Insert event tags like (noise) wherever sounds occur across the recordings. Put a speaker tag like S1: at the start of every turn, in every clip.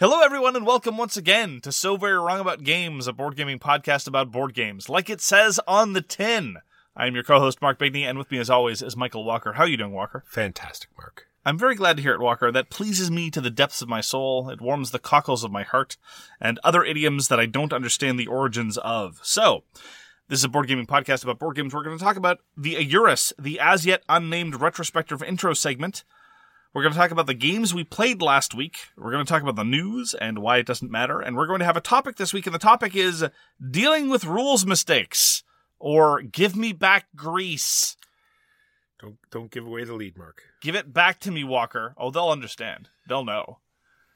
S1: Hello, everyone, and welcome once again to So Very Wrong About Games, a board gaming podcast about board games, like it says on the tin. I am your co-host Mark Bigney, and with me, as always, is Michael Walker. How are you doing, Walker?
S2: Fantastic, Mark.
S1: I'm very glad to hear it, Walker. That pleases me to the depths of my soul. It warms the cockles of my heart, and other idioms that I don't understand the origins of. So, this is a board gaming podcast about board games. We're going to talk about the Eurus, the as yet unnamed retrospective intro segment. We're going to talk about the games we played last week. We're going to talk about the news and why it doesn't matter. And we're going to have a topic this week, and the topic is dealing with rules mistakes or give me back Greece.
S2: Don't don't give away the lead, Mark.
S1: Give it back to me, Walker. Oh, they'll understand. They'll know.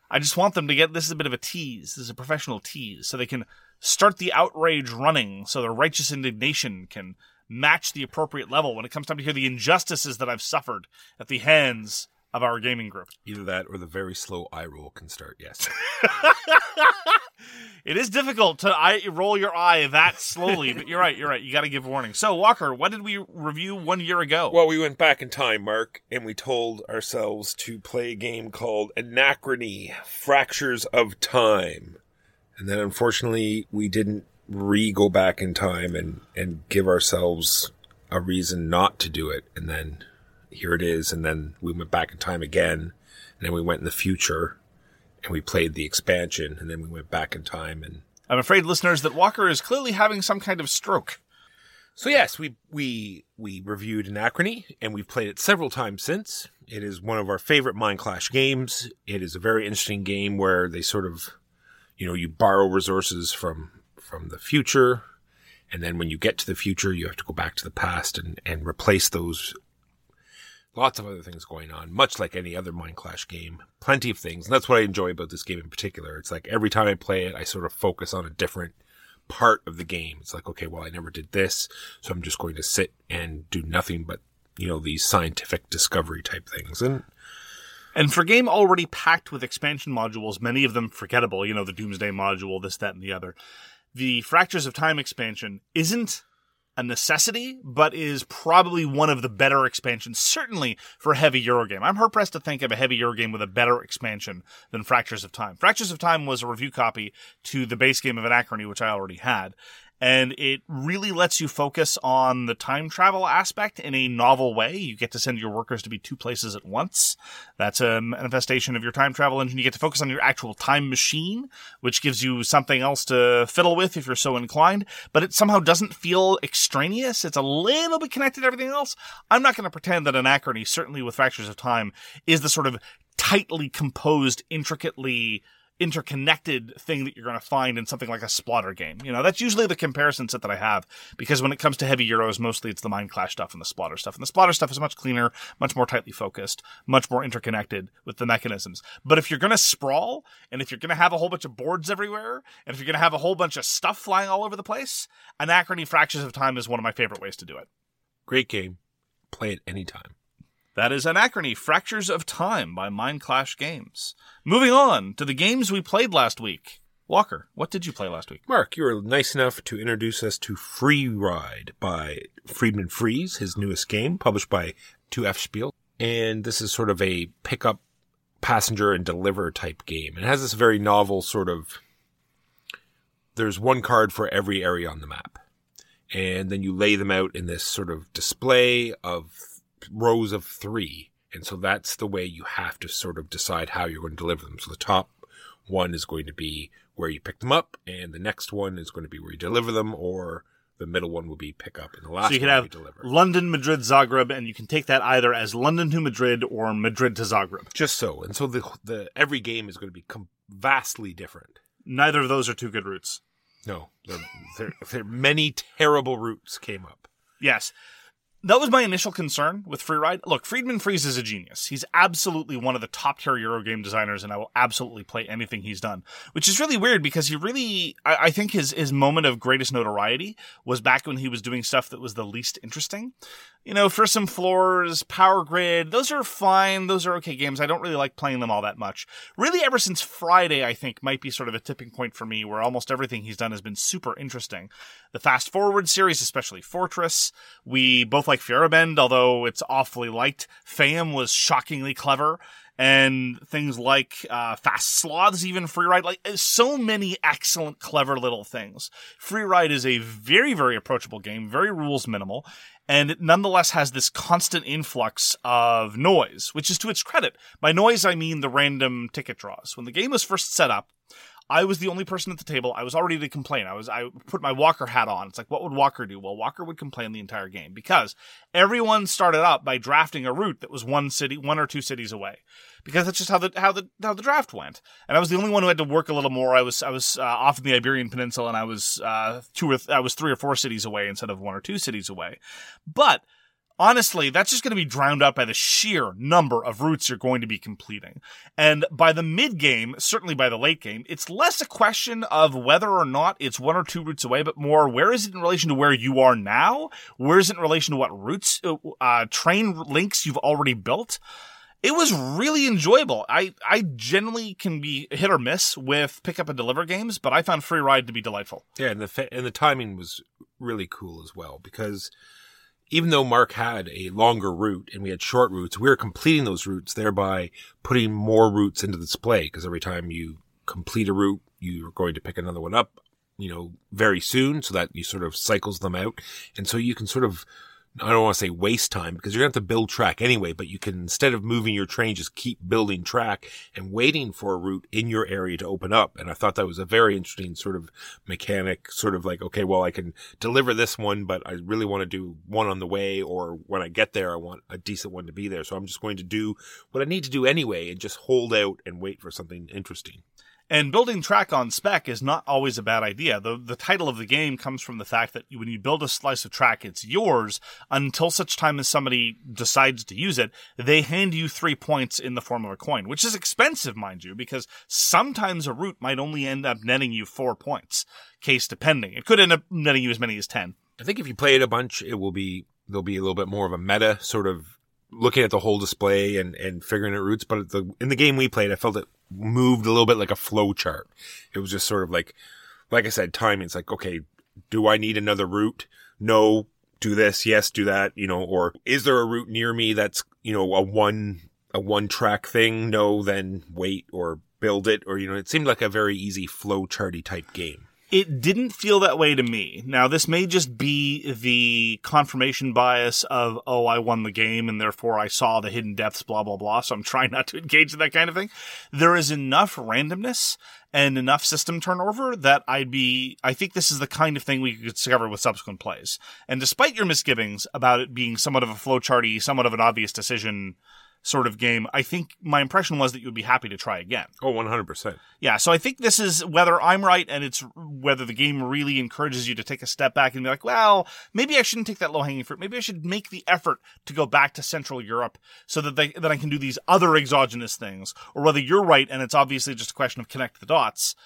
S1: I just want them to get this is a bit of a tease. This is a professional tease, so they can start the outrage running, so their righteous indignation can match the appropriate level when it comes time to hear the injustices that I've suffered at the hands of our gaming group.
S2: Either that or the very slow eye roll can start. Yes. (laughs)
S1: it is difficult to eye, roll your eye that slowly, but you're right. You're right. You got to give warning. So, Walker, what did we review one year ago?
S2: well, we went back in time, Mark, and we told ourselves to play a game called Anachrony: Fractures of Time. And then unfortunately, we didn't re go back in time and and give ourselves a reason not to do it. And then here it is. And then we went back in time again, and then we went in the future, and we played the expansion, and then we went back in time and
S1: I'm afraid, listeners, that Walker is clearly having some kind of stroke.
S2: So yes, we we we reviewed Anachrony, and we've played it several times since. It is one of our favorite Mind Clash games. It is a very interesting game where they sort of, you know, you borrow resources from from the future, and then when you get to the future, you have to go back to the past and and replace those. Lots of other things going on, much like any other Mind Clash game. Plenty of things, and that's what I enjoy about this game in particular. It's like every time I play it, I sort of focus on a different part of the game. It's like, okay, well, I never did this, so I'm just going to sit and do nothing but, you know, these scientific discovery type things. And
S1: And for a game already packed with expansion modules, many of them forgettable, you know, the Doomsday module, this, that, and the other, the Fractures of Time expansion isn't a necessity, but is probably one of the better expansions, certainly for a heavy Eurogame. I'm hard pressed to think of a heavy Eurogame with a better expansion than Fractures of Time. Fractures of Time was a review copy to the base game of Anachrony, which I already had. And it really lets you focus on the time travel aspect in a novel way. You get to send your workers to be two places at once. That's a manifestation of your time travel engine. You get to focus on your actual time machine, which gives you something else to fiddle with if you're so inclined. But it somehow doesn't feel extraneous. It's a little bit connected to everything else. I'm not going to pretend that Anachrony, certainly with Fractures of Time, is the sort of tightly composed, intricately interconnected thing that you're going to find in something like a Splotter game. You know, that's usually the comparison set that I have because when it comes to heavy Euros, mostly it's the Mind Clash stuff and the Splotter stuff. And the Splotter stuff is much cleaner, much more tightly focused, much more interconnected with the mechanisms. But if you're going to sprawl and if you're going to have a whole bunch of boards everywhere and if you're going to have a whole bunch of stuff flying all over the place, Anachrony Fractures of Time is one of my favorite ways to do it.
S2: Great game. Play it anytime.
S1: That is Anachrony Fractures of Time by Mind Clash Games. Moving on to the games we played last week. Walker, what did you play last week?
S2: Mark, you were nice enough to introduce us to Free Ride by Friedemann Friese, his newest game, published by 2F Spiel. And this is sort of a pick up passenger and deliver type game. It has this very novel sort of there's one card for every area on the map. And then you lay them out in this sort of display of rows of three. And so that's the way you have to sort of decide how you're going to deliver them. So the top one is going to be where you pick them up, and the next one is going to be where you deliver them, or the middle one will be pick up, and the last
S1: so you can
S2: one
S1: have
S2: will be deliver.
S1: London, Madrid, Zagreb, and you can take that either as London to Madrid or Madrid to Zagreb.
S2: Just so. And so the, the, every game is going to be com- vastly different.
S1: Neither of those are two good routes.
S2: No, there, there, there many terrible routes came up.
S1: Yes. That was my initial concern with Freeride. Look, Friedemann Friese is a genius. He's absolutely one of the top tier Euro game designers, and I will absolutely play anything he's done. Which is really weird because he really, I, I think his, his moment of greatest notoriety was back when he was doing stuff that was the least interesting. You know, for some floors, Power Grid, those are fine. Those are okay games. I don't really like playing them all that much. Really, ever since Friday, I think might be sort of a tipping point for me where almost everything he's done has been super interesting. The Fast Forward series, especially Fortress. We both like Feierabend, although it's awfully liked. Faiyum was shockingly clever. And things like uh, Fast Sloths, even Free Ride, like so many excellent, clever little things. Free Ride is a very, very approachable game, very rules minimal, and it nonetheless has this constant influx of noise, which is to its credit. By noise, I mean the random ticket draws. When the game was first set up, I was the only person at the table. I was already to complain. I was I put my Walker hat on. It's like what would Walker do? Well, Walker would complain the entire game because everyone started up by drafting a route that was one city, one or two cities away. Because that's just how the how the how the draft went. And I was the only one who had to work a little more. I was I was uh, off in the Iberian Peninsula and I was uh, two or th- I was three or four cities away instead of one or two cities away. But honestly, that's just going to be drowned out by the sheer number of routes you're going to be completing. And by the mid game, certainly by the late game, it's less a question of whether or not it's one or two routes away, but more where is it in relation to where you are now? Where is it in relation to what routes, uh, uh, train links you've already built? It was really enjoyable. I, I generally can be hit or miss with pick up and deliver games, but I found Free Ride to be delightful.
S2: Yeah, and the fa- and the timing was really cool as well because even though Mark had a longer route and we had short routes, we were completing those routes, thereby putting more routes into the display. Because every time you complete a route, you're going to pick another one up, you know, very soon, so that you sort of cycles them out, and so you can sort of. I don't want to say waste time because you're going to have to build track anyway, but you can, instead of moving your train, just keep building track and waiting for a route in your area to open up. And I thought that was a very interesting sort of mechanic, sort of like, okay, well, I can deliver this one, but I really want to do one on the way, or when I get there, I want a decent one to be there. So I'm just going to do what I need to do anyway and just hold out and wait for something interesting.
S1: And building track on spec is not always a bad idea. The, the title of the game comes from the fact that when you build a slice of track, it's yours until such time as somebody decides to use it. They hand you three points in the form of a coin, which is expensive, mind you, because sometimes a route might only end up netting you four points, case depending. It could end up netting you as many as 10.
S2: I think if you play it a bunch, it will be, there'll be a little bit more of a meta sort of looking at the whole display and, and figuring out routes. But the, in the game we played, I felt it moved a little bit like a flow chart. It was just sort of like, like I said, timing. It's like, okay, do I need another route? No. Do this. Yes. Do that. You know, or is there a route near me that's, you know, a one, a one track thing? No. Then wait or build it. Or, you know, it seemed like a very easy flow charty type game.
S1: It didn't feel that way to me. Now, this may just be the confirmation bias of, oh, I won the game and therefore I saw the hidden depths, blah, blah, blah. So I'm trying not to (laughs) engage in that kind of thing. There is enough randomness and enough system turnover that I'd be, I think this is the kind of thing we could discover with subsequent plays. And despite your misgivings about it being somewhat of a flowcharty, somewhat of an obvious decision sort of game, I think my impression was that you would be happy to try again.
S2: Oh, 100%.
S1: Yeah, so I think this is whether I'm right and it's whether the game really encourages you to take a step back and be like, well, maybe I shouldn't take that low hanging fruit. Maybe I should make the effort to go back to Central Europe so that they, that I can do these other exogenous things. Or whether you're right and it's obviously just a question of connect the dots.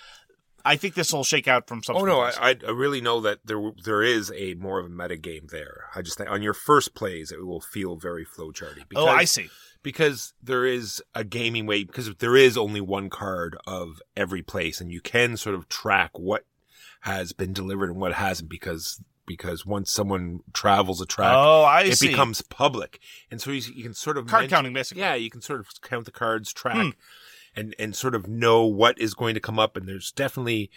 S1: I think this will shake out from some.
S2: Oh no, I, I I really know that there there is a more of a meta game there. I just think on your first plays it will feel very flowcharty.
S1: oh, I see.
S2: Because there is a gaming way because there is only one card of every place and you can sort of track what has been delivered and what hasn't because because once someone travels a track
S1: Oh, I
S2: it
S1: see.
S2: becomes public and so you, you can sort of
S1: card
S2: mention-
S1: counting, basically.
S2: yeah you can sort of count the cards track
S1: Hmm.
S2: and and sort of know what is going to come up and there's definitely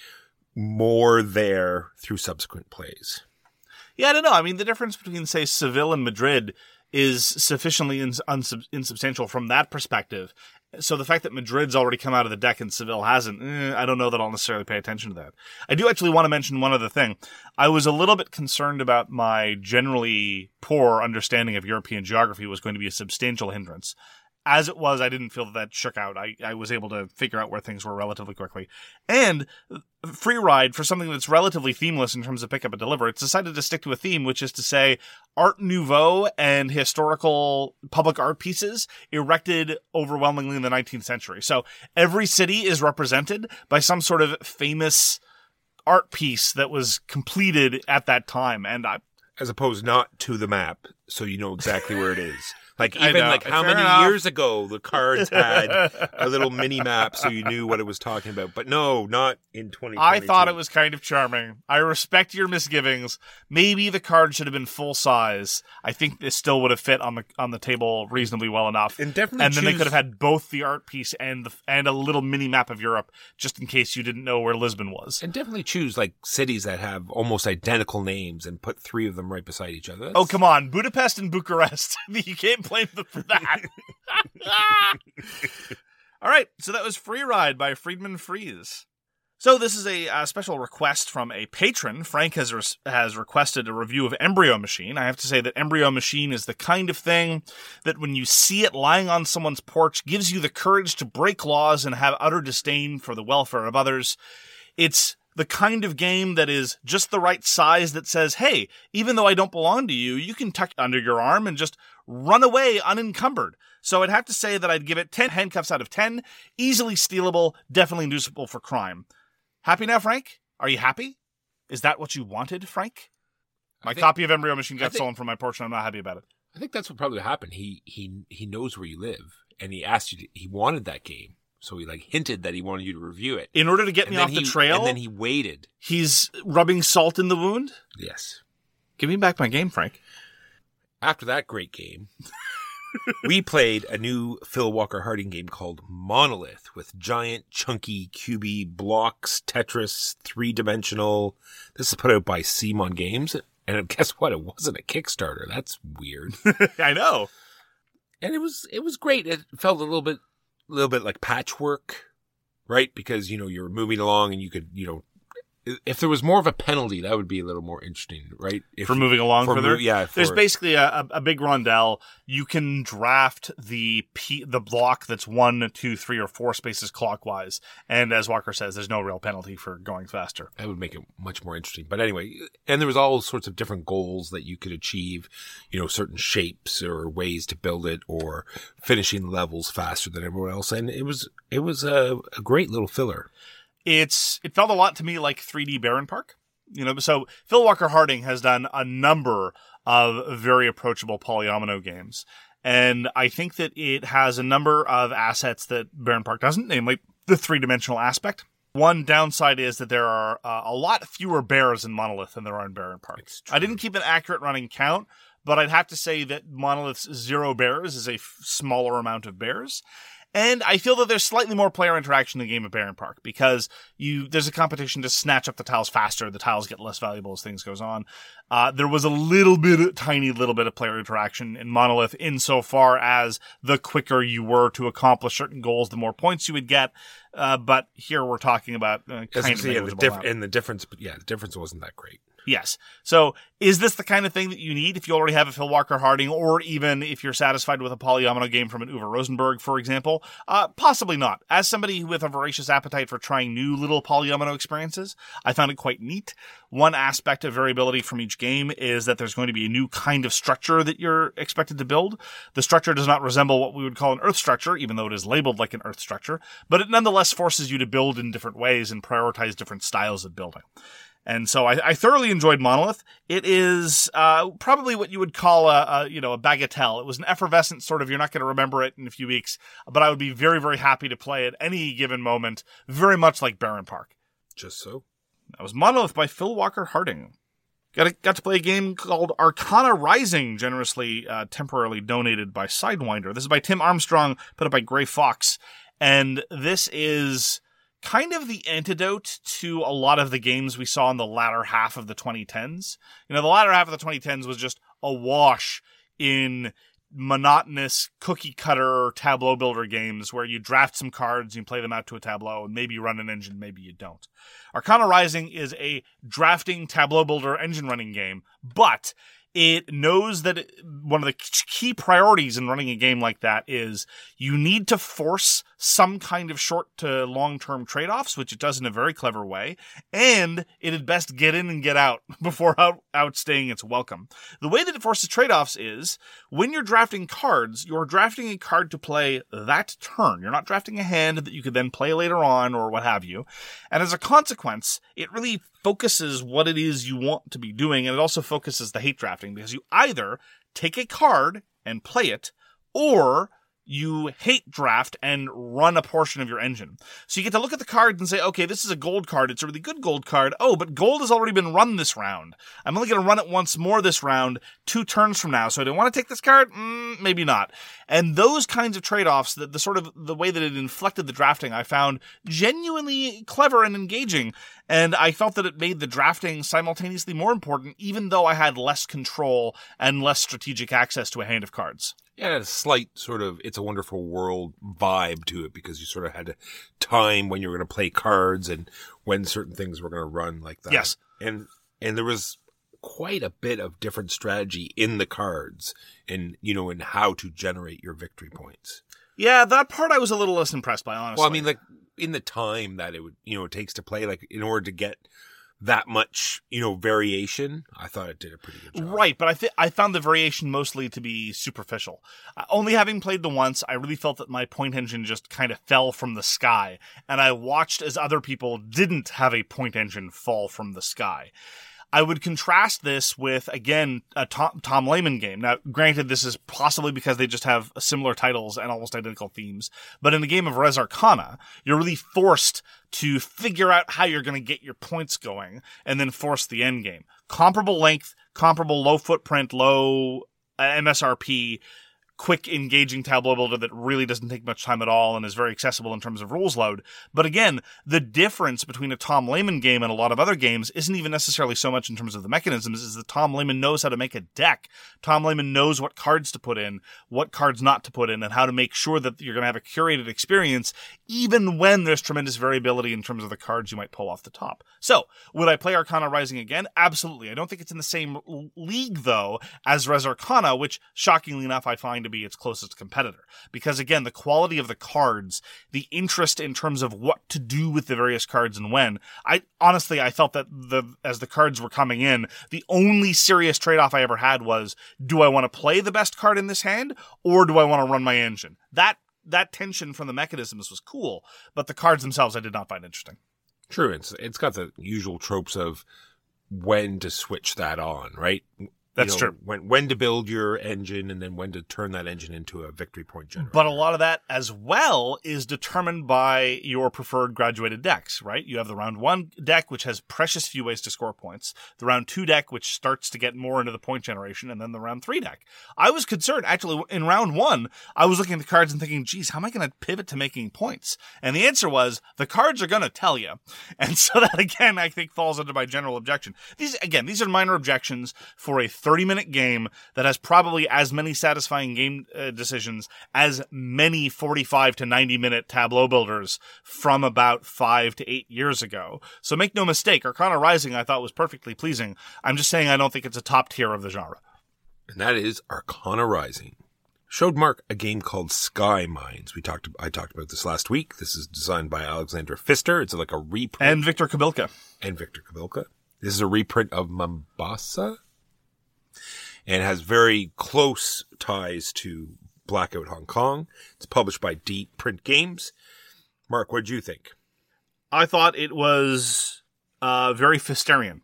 S2: more there through subsequent plays
S1: Yeah, I don't know. I mean, the difference between, say, Seville and Madrid is sufficiently ins- unsub- insubstantial from that perspective. So the fact that Madrid's already come out of the deck and Seville hasn't, eh, I don't know that I'll necessarily pay attention to that. I do actually want to mention one other thing. I was a little bit concerned about my generally poor understanding of European geography was going to be a substantial hindrance. As it was, I didn't feel that that shook out. I, I was able to figure out where things were relatively quickly. And free ride for something that's relatively themeless in terms of pick up and deliver. It's decided to stick to a theme, which is to say Art Nouveau and historical public art pieces erected overwhelmingly in the 19th century. So every city is represented by some sort of famous art piece that was completed at that time. And I,
S2: as opposed not to the map so you know exactly where it is like even like how
S1: Fair
S2: many
S1: enough.
S2: years ago the cards had a little mini map so you knew what it was talking about but no not in 2022
S1: I thought it was kind of charming. I respect your misgivings. Maybe the card should have been full size. I think this still would have fit on the on the table reasonably well enough.
S2: And definitely
S1: and then they could have had both the art piece and the and a little mini map of Europe, just in case you didn't know where Lisbon was.
S2: and definitely choose like cities that have almost identical names and put three of them right beside each other
S1: Oh come on, Budapest and Bucharest. (laughs) you can't blame them for that. (laughs) All right, so that was Free Ride by Friedemann Friese. So this is a uh, special request from a patron. Frank has has requested a review of Embryo Machine. I have to say that Embryo Machine is the kind of thing that when you see it lying on someone's porch gives you the courage to break laws and have utter disdain for the welfare of others. It's the kind of game that is just the right size that says, hey, even though I don't belong to you, you can tuck under your arm and just run away unencumbered. So I'd have to say that I'd give it 10 handcuffs out of 10. Easily stealable, definitely inducible for crime. Happy now, Frank? Are you happy? Is that what you wanted, Frank? My
S2: think-
S1: copy of Embryo Machine got
S2: think-
S1: stolen from my porch and I'm not happy about it.
S2: i think that's what probably happened he he he knows where you live and he asked you to, he wanted that game so he like hinted that he wanted you to review it
S1: In order to get
S2: and
S1: me off
S2: he,
S1: the trail,
S2: and then he waited
S1: he's rubbing salt in the wound?
S2: yes
S1: Give me back my game, Frank.
S2: After that great game, we played a new Phil Walker Harding game called Monolith with giant, chunky, cubey blocks, Tetris, three dimensional. This is put out by Simon Games. And (laughs) guess what? It wasn't a Kickstarter. That's weird. (laughs)
S1: I know.
S2: and it was it was great. It felt a little bit a little bit like patchwork, right? Because you know you're moving along and you could you know if there was more of a penalty, that would be a little more interesting, right? If
S1: for moving along
S2: for
S1: further.
S2: mo- yeah,
S1: There's basically a, a, a big rondel. You can draft the P, the block that's one, two, three, or four spaces clockwise. And as Walker says, there's no real penalty for going faster.
S2: that would make it much more interesting. But anyway, and there was all sorts of different goals that you could achieve, you know, certain shapes or ways to build it or finishing levels faster than everyone else. And it was, it was a, a great little filler.
S1: It's it felt a lot to me like 3D Barenpark. You know, so Phil Walker Harding has done a number of very approachable polyomino games. And I think that it has a number of assets that Barenpark doesn't, namely the three dimensional aspect. One downside is that there are uh, a lot fewer bears in Monolith than there are in
S2: Barenpark.
S1: I didn't keep an accurate running count, but I'd have to say that Monolith's zero bears is a f- smaller amount of bears. And I feel that there's slightly more player interaction in the game of Barenpark because you there's a competition to snatch up the tiles faster. The tiles get less valuable as things goes on. Uh, there was a little bit, tiny little bit of player interaction in Monolith insofar as the quicker you were to accomplish certain goals, the more points you would get. Uh, but here we're talking about uh, kind of
S2: yeah, the diff- and the difference, yeah, the difference wasn't that great.
S1: Yes. So is this the kind of thing that you need if you already have a Phil Walker Harding, or even if you're satisfied with a polyomino game from an Uwe Rosenberg, for example? Uh, possibly not. As somebody with a voracious appetite for trying new little polyomino experiences, I found it quite neat. One aspect of variability from each game is that there's going to be a new kind of structure that you're expected to build. The structure does not resemble what we would call an Earth structure, even though it is labeled like an Earth structure, but it nonetheless forces you to build in different ways and prioritize different styles of building. And so I, I thoroughly enjoyed Monolith. It is uh, probably what you would call a, a you know a bagatelle. It was an effervescent sort of. You're not going to remember it in a few weeks, but I would be very very happy to play at any given moment. Very much like Barenpark.
S2: Just so.
S1: That was Monolith by Phil Walker Harding. Got to, got to play a game called Arcana Rising, generously uh, temporarily donated by Sidewinder. This is by Tim Armstrong, put up by Grey Fox, and this is kind of the antidote to a lot of the games we saw in the latter half of the 2010s. You know, the latter half of the 2010s was just awash in monotonous cookie cutter tableau builder games where you draft some cards, you play them out to a tableau, and maybe you run an engine, maybe you don't. Arcana Rising is a drafting tableau builder engine running game, but it knows that it, one of the key priorities in running a game like that is you need to force some kind of short to long term trade offs, which it does in a very clever way, and it had best get in and get out (laughs) before out, outstaying its welcome. The way that it forces trade offs is when you're drafting cards, you're drafting a card to play that turn. You're not drafting a hand that you could then play later on or what have you. And as a consequence, it really focuses what it is you want to be doing, and it also focuses the hate drafting because you either take a card and play it, or you hate draft and run a portion of your engine. So you get to look at the card and say, okay, this is a gold card. It's a really good gold card. Oh, but gold has already been run this round. I'm only going to run it once more this round, two turns from now. So I don't want to take this card? Mm, maybe not. And those kinds of trade-offs, the, the sort of the way that it inflected the drafting, I found genuinely clever and engaging. And I felt that it made the drafting simultaneously more important, even though I had less control and less strategic access to a hand of cards.
S2: Yeah, a slight sort of "It's a Wonderful World" vibe to it because you sort of had to time when you were going to play cards and when certain things were going to run like that.
S1: Yes.
S2: and and there was quite a bit of different strategy in the cards, and you know, in how to generate your victory points.
S1: Yeah, that part I was a little less impressed by, honestly.
S2: Well, I mean, like in the time that it would, you know, it takes to play, like in order to get that much, you know, variation, I thought it did a pretty good job.
S1: Right, but I th- I found the variation mostly to be superficial. Uh, only having played the once, I really felt that my point engine just kind of fell from the sky, and I watched as other people didn't have a point engine fall from the sky. I would contrast this with again a Tom, Tom Lehmann game. Now, granted, this is possibly because they just have similar titles and almost identical themes. But in the game of Res Arcana, you're really forced to figure out how you're going to get your points going, and then force the end game. Comparable length, comparable low footprint, low MSRP. Quick, engaging tableau builder that really doesn't take much time at all and is very accessible in terms of rules load. But again, the difference between a Tom Lehmann game and a lot of other games isn't even necessarily so much in terms of the mechanisms, is that Tom Lehmann knows how to make a deck. Tom Lehmann knows what cards to put in, what cards not to put in, and how to make sure that you're going to have a curated experience, even when there's tremendous variability in terms of the cards you might pull off the top. So, would I play Arcana Rising again? Absolutely. I don't think it's in the same league, though, as Res Arcana, which, shockingly enough, I find be its closest competitor. Because again, the quality of the cards, the interest in terms of what to do with the various cards and when, I honestly, I felt that the, as the cards were coming in, the only serious trade-off I ever had was, do I want to play the best card in this hand, or do I want to run my engine? That, that tension from the mechanisms was cool, but the cards themselves I did not find interesting.
S2: True. It's it's got the usual tropes of when to switch that on, right?
S1: That's
S2: You know,
S1: true.
S2: When when to build your engine and then when to turn that engine into a victory point generator.
S1: But a lot of that as well is determined by your preferred graduated decks, right? You have the round one deck, which has precious few ways to score points, the round two deck, which starts to get more into the point generation, and then the round three deck. I was concerned, actually, in round one, I was looking at the cards and thinking, geez, how am I going to pivot to making points? And the answer was, the cards are going to tell you. (laughs) And so that, again, I think falls under my general objection. These, again, these are minor objections for a 30 minute game that has probably as many satisfying game uh, decisions as many 45 to 90 minute tableau builders from about five to eight years ago. So make no mistake, Arcana Rising I thought was perfectly pleasing. I'm just saying I don't think it's a top tier of the genre.
S2: and that is Arcana Rising. Showed Mark a game called Sky Mines. We talked. I talked about this last week. This is designed by Alexander Pfister. It's like a reprint
S1: And Viktor Kobilke.
S2: and Viktor Kobilke. This is a reprint of Mombasa, and has very close ties to Blackout Hong Kong. It's published by Deep Print Games. Mark, what did you think?
S1: I thought it was uh, very Pfisterian,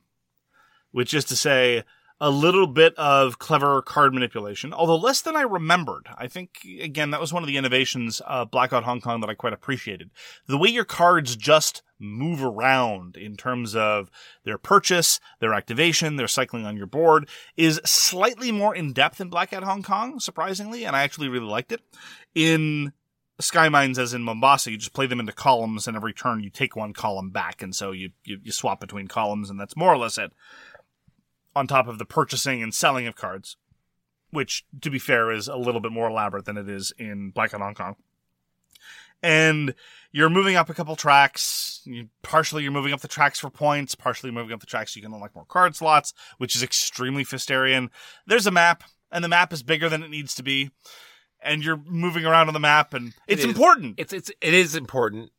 S1: which is to say, a little bit of clever card manipulation, although less than I remembered. I think, again, that was one of the innovations of Blackout Hong Kong that I quite appreciated. The way your cards just move around in terms of their purchase, their activation, their cycling on your board is slightly more in depth in Blackout Hong Kong, surprisingly, and I actually really liked it. In Sky Mines, as in Mombasa, you just play them into columns, and every turn you take one column back, and so you, you, you swap between columns, and that's more or less it. On top of the purchasing and selling of cards, which, to be fair, is a little bit more elaborate than it is in Blackout Hong Kong. And you're moving up a couple tracks. You, partially, you're moving up the tracks for points. Partially, moving up the tracks so you can unlock more card slots, which is extremely Pfisterian. There's a map, and the map is bigger than it needs to be. And you're moving around on the map, and it's
S2: is.
S1: important.
S2: It's it's it is important,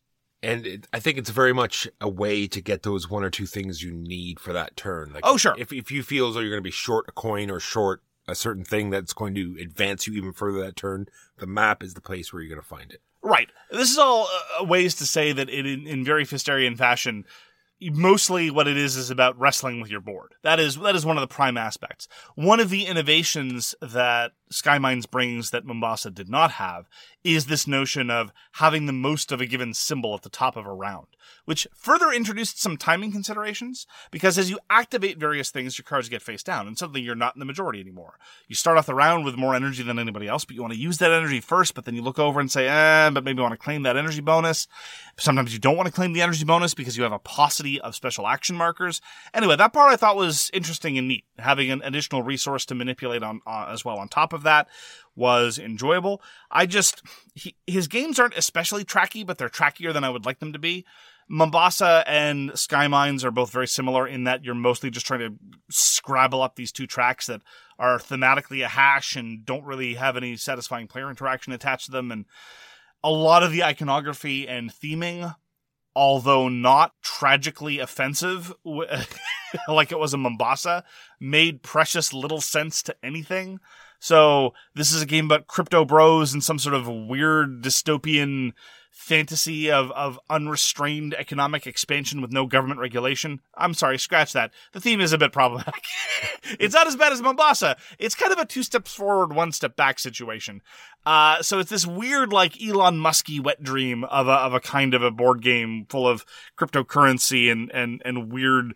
S2: and it, I think it's very much a way to get those one or two things you need for that turn. Like,
S1: Oh, sure.
S2: If if you feel as though you're going to be short a coin or short a certain thing that's going to advance you even further that turn, the map is the place where you're going to find it.
S1: Right. This is all uh, ways to say that it, in, in very Pfisterian fashion, mostly what it is is about wrestling with your board. That is that is one of the prime aspects. One of the innovations that Sky Mines brings that Mombasa did not have is this notion of having the most of a given symbol at the top of a round, which further introduced some timing considerations because as you activate various things, your cards get face down, and suddenly you're not in the majority anymore. You start off the round with more energy than anybody else, but you want to use that energy first, but then you look over and say, eh, but maybe I want to claim that energy bonus. Sometimes you don't want to claim the energy bonus because you have a paucity of special action markers. Anyway, that part I thought was interesting and neat. Having an additional resource to manipulate on uh, as well on top of that was enjoyable. I just he, his games aren't especially tracky, but they're trackier than I would like them to be. Mombasa and Sky Mines are both very similar in that you're mostly just trying to scrabble up these two tracks that are thematically a hash and don't really have any satisfying player interaction attached to them. And a lot of the iconography and theming, although not tragically offensive, (laughs) like it was in Mombasa, made precious little sense to anything. So this is a game about crypto bros and some sort of weird dystopian fantasy of, of unrestrained economic expansion with no government regulation. I'm sorry, scratch that. The theme is a bit problematic. (laughs) it's not as bad as Mombasa. It's kind of a two steps forward, one step back situation. Uh, so it's this weird, like Elon Musky wet dream of a, of a kind of a board game full of cryptocurrency and, and, and weird,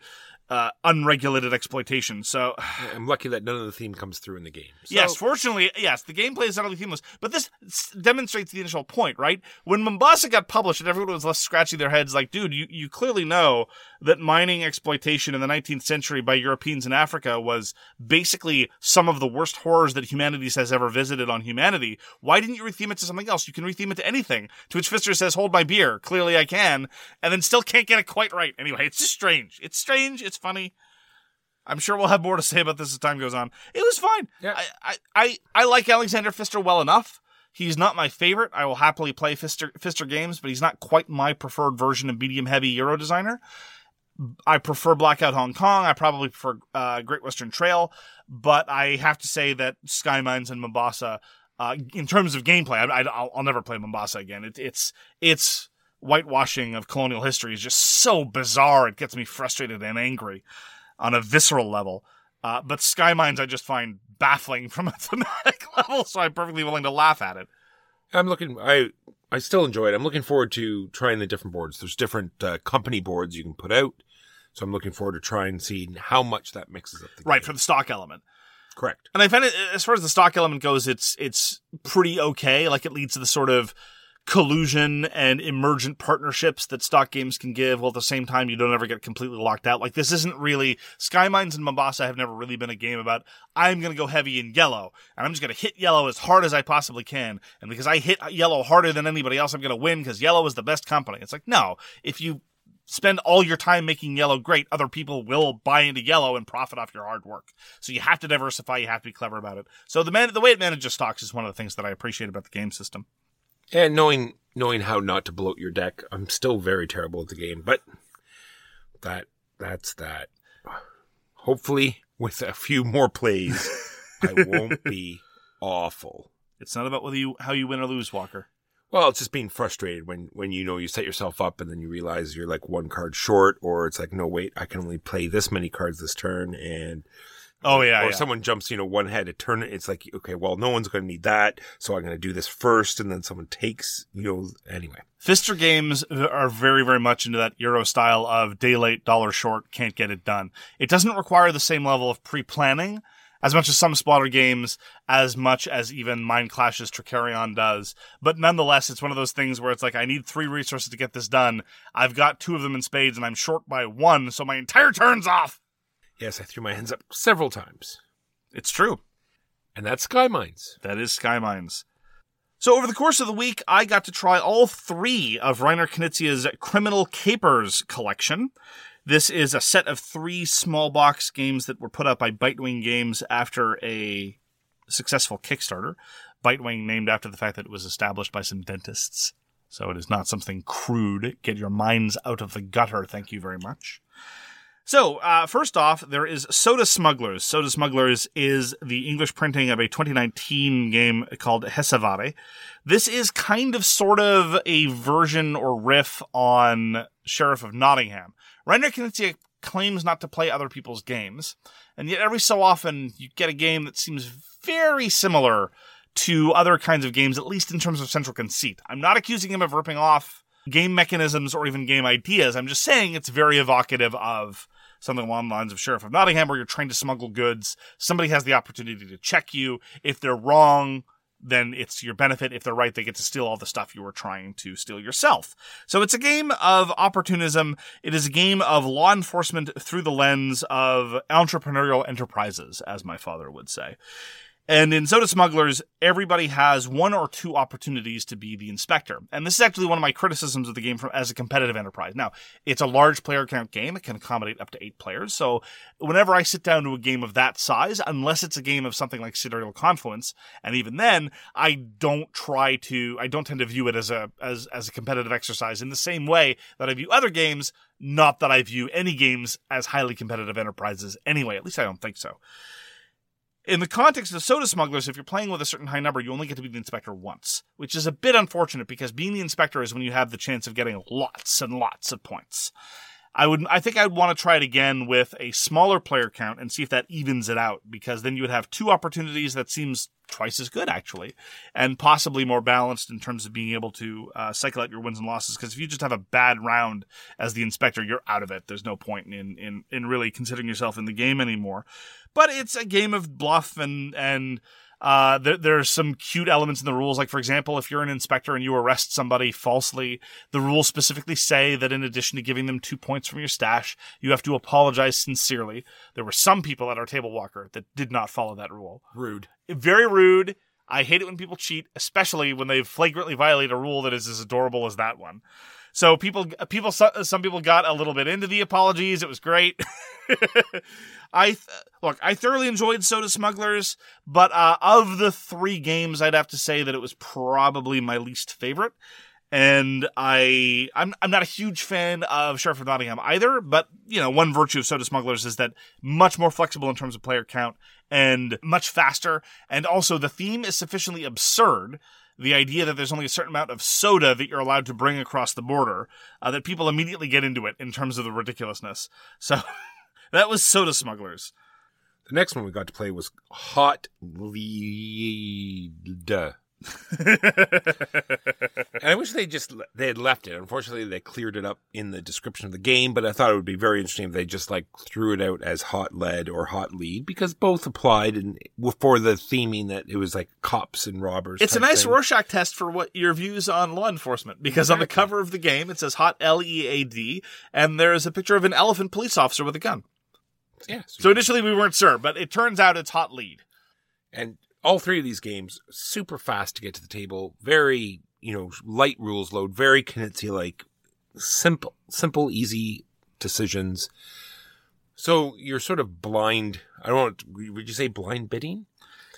S1: uh, unregulated exploitation. So,
S2: I'm lucky that none of the theme comes through in the game. So,
S1: yes, fortunately, yes, the gameplay is utterly themeless. But this demonstrates the initial point, right? When Mombasa got published and everyone was left scratching their heads like, dude, you, you clearly know that mining exploitation in the 19th century by Europeans in Africa was basically some of the worst horrors that humanity has ever visited on humanity. Why didn't you retheme it to something else? You can retheme it to anything. To which Pfister says, hold my beer. Clearly I can. And then still can't get it quite right. Anyway, it's just strange. It's strange. It's funny. I'm sure we'll have more to say about this as time goes on. It was fine.
S2: Yeah.
S1: I, I, I, I like Alexander Pfister well enough. He's not my favorite. I will happily play Pfister, Pfister games, but he's not quite my preferred version of medium heavy Euro designer. I prefer Blackout Hong Kong. I probably prefer uh, Great Western Trail, but I have to say that Sky Mines and Mombasa, uh, in terms of gameplay, I, I, I'll, I'll never play Mombasa again. It, it's it's whitewashing of colonial history is just so bizarre. It gets me frustrated and angry on a visceral level. Uh, but Sky Mines I just find baffling (laughs) from a thematic (laughs) level, so I'm perfectly willing to laugh at it.
S2: I'm looking. I I still enjoy it. I'm looking forward to trying the different boards. There's different uh, company boards you can put out, so I'm looking forward to trying and seeing how much that mixes up. The
S1: Right
S2: game.
S1: for the stock element.
S2: correct.
S1: And I find it, as far as the stock element goes, it's it's pretty okay. Like it leads to the sort of collusion and emergent partnerships that stock games can give, while at the same time you don't ever get completely locked out. Like this isn't really Sky Mines and Mombasa have never really been a game about I'm going to go heavy in yellow and I'm just going to hit yellow as hard as I possibly can, and because I hit yellow harder than anybody else, I'm going to win because yellow is the best company. It's like no, if you spend all your time making yellow great, other people will buy into yellow and profit off your hard work. So you have to diversify. You have to be clever about it. So the man, the way it manages stocks is one of the things that I appreciate about the game system.
S2: And knowing knowing how not to bloat your deck, I'm still very terrible at the game, but that that's that. Hopefully, with a few more plays, I (laughs) won't be awful.
S1: It's not about whether you how you win or lose, Walker.
S2: Well, it's just being frustrated when when you know you set yourself up and then you realize you're like one card short, or it's like, no, wait, I can only play this many cards this turn, and
S1: Oh yeah,
S2: or
S1: yeah.
S2: someone jumps, you know, one head a turn. It. It's like, okay, well, no one's going to need that, so I'm going to do this first, and then someone takes, you know, anyway.
S1: Pfister games are very, very much into that Euro style of day late, dollar short, can't get it done. It doesn't require the same level of pre planning as much as some Splotter games, as much as even Mind Clash's Trickerion does. But nonetheless, it's one of those things where it's like, I need three resources to get this done. I've got two of them in spades and I'm short by one, so my entire turn's off.
S2: Yes, I threw my hands up several times,
S1: It's true.
S2: and that's Sky Mines.
S1: That is Sky Mines. So over the course of the week, I got to try all three of Reiner Knizia's Criminal Capers collection. This is a set of three small box games that were put out by Bitewing Games after a successful Kickstarter. Bitewing named after the fact that it was established by some dentists. So it is not something crude. Get your minds out of the gutter. Thank you very much. So, uh, first off, there is Soda Smugglers. Soda Smugglers is the English printing of a 2019 game called Hesavare. This is kind of sort of a version or riff on Sheriff of Nottingham. Reiner Knizia claims not to play other people's games, and yet every so often you get a game that seems very similar to other kinds of games, at least in terms of central conceit. I'm not accusing him of ripping off game mechanisms or even game ideas. I'm just saying it's very evocative of something along the lines of Sheriff of Nottingham, where you're trying to smuggle goods. Somebody has the opportunity to check you. If they're wrong, then it's your benefit. If they're right, they get to steal all the stuff you were trying to steal yourself. So it's a game of opportunism. It is a game of law enforcement through the lens of entrepreneurial enterprises, as my father would say. And in Soda Smugglers, everybody has one or two opportunities to be the inspector. And this is actually one of my criticisms of the game from as a competitive enterprise. Now, it's a large player count game. It can accommodate up to eight players. So whenever I sit down to a game of that size, unless it's a game of something like Sidereal Confluence, and even then, I don't try to, I don't tend to view it as a, as, as a competitive exercise in the same way that I view other games. Not that I view any games as highly competitive enterprises anyway. At least I don't think so in the context of soda smugglers, if you're playing with a certain high number, you only get to be the inspector once, which is a bit unfortunate because being the inspector is when you have the chance of getting lots and lots of points. I would, I think I'd want to try it again with a smaller player count and see if that evens it out because then you would have two opportunities that seems twice as good actually, and possibly more balanced in terms of being able to uh, cycle out your wins and losses. Because if you just have a bad round as the inspector, you're out of it. There's no point in in in really considering yourself in the game anymore. But it's a game of bluff and and uh, there, are some cute elements in the rules. Like, for example, if you're an inspector and you arrest somebody falsely, the rules specifically say that in addition to giving them two points from your stash, you have to apologize sincerely. There were some people at our table walker that did not follow that rule.
S2: Rude.
S1: Very rude. I hate it when people cheat, especially when they flagrantly violate a rule that is as adorable as that one. So people, people, some people got a little bit into the apologies. It was great. (laughs) I th- look, I thoroughly enjoyed Soda Smugglers, but uh, of the three games, I'd have to say that it was probably my least favorite. And I, I'm, I'm not a huge fan of Sheriff of Nottingham either, but, you know, one virtue of Soda Smugglers is that much more flexible in terms of player count and much faster. And also the theme is sufficiently absurd the idea that there's only a certain amount of soda that you're allowed to bring across the border, uh, that people immediately get into it in terms of the ridiculousness. (laughs) So that was Soda Smugglers.
S2: The next one we got to play was Hot Lead. (laughs) And I wish they just they had left it. Unfortunately, they cleared it up in the description of the game, but I thought it would be very interesting if they just like threw it out as hot lead or hot lead because both applied and for the theming that it was like cops and robbers.
S1: It's a nice
S2: thing.
S1: Rorschach test for what your views on law enforcement because on the cover of the game it says hot L E A D and there's a picture of an elephant police officer with a gun.
S2: Yeah.
S1: So initially we weren't sure, but it turns out it's hot lead.
S2: and all three of these games super fast to get to the table very you know light rules load very Knizia like simple simple easy decisions so you're sort of blind i don't know would you say blind bidding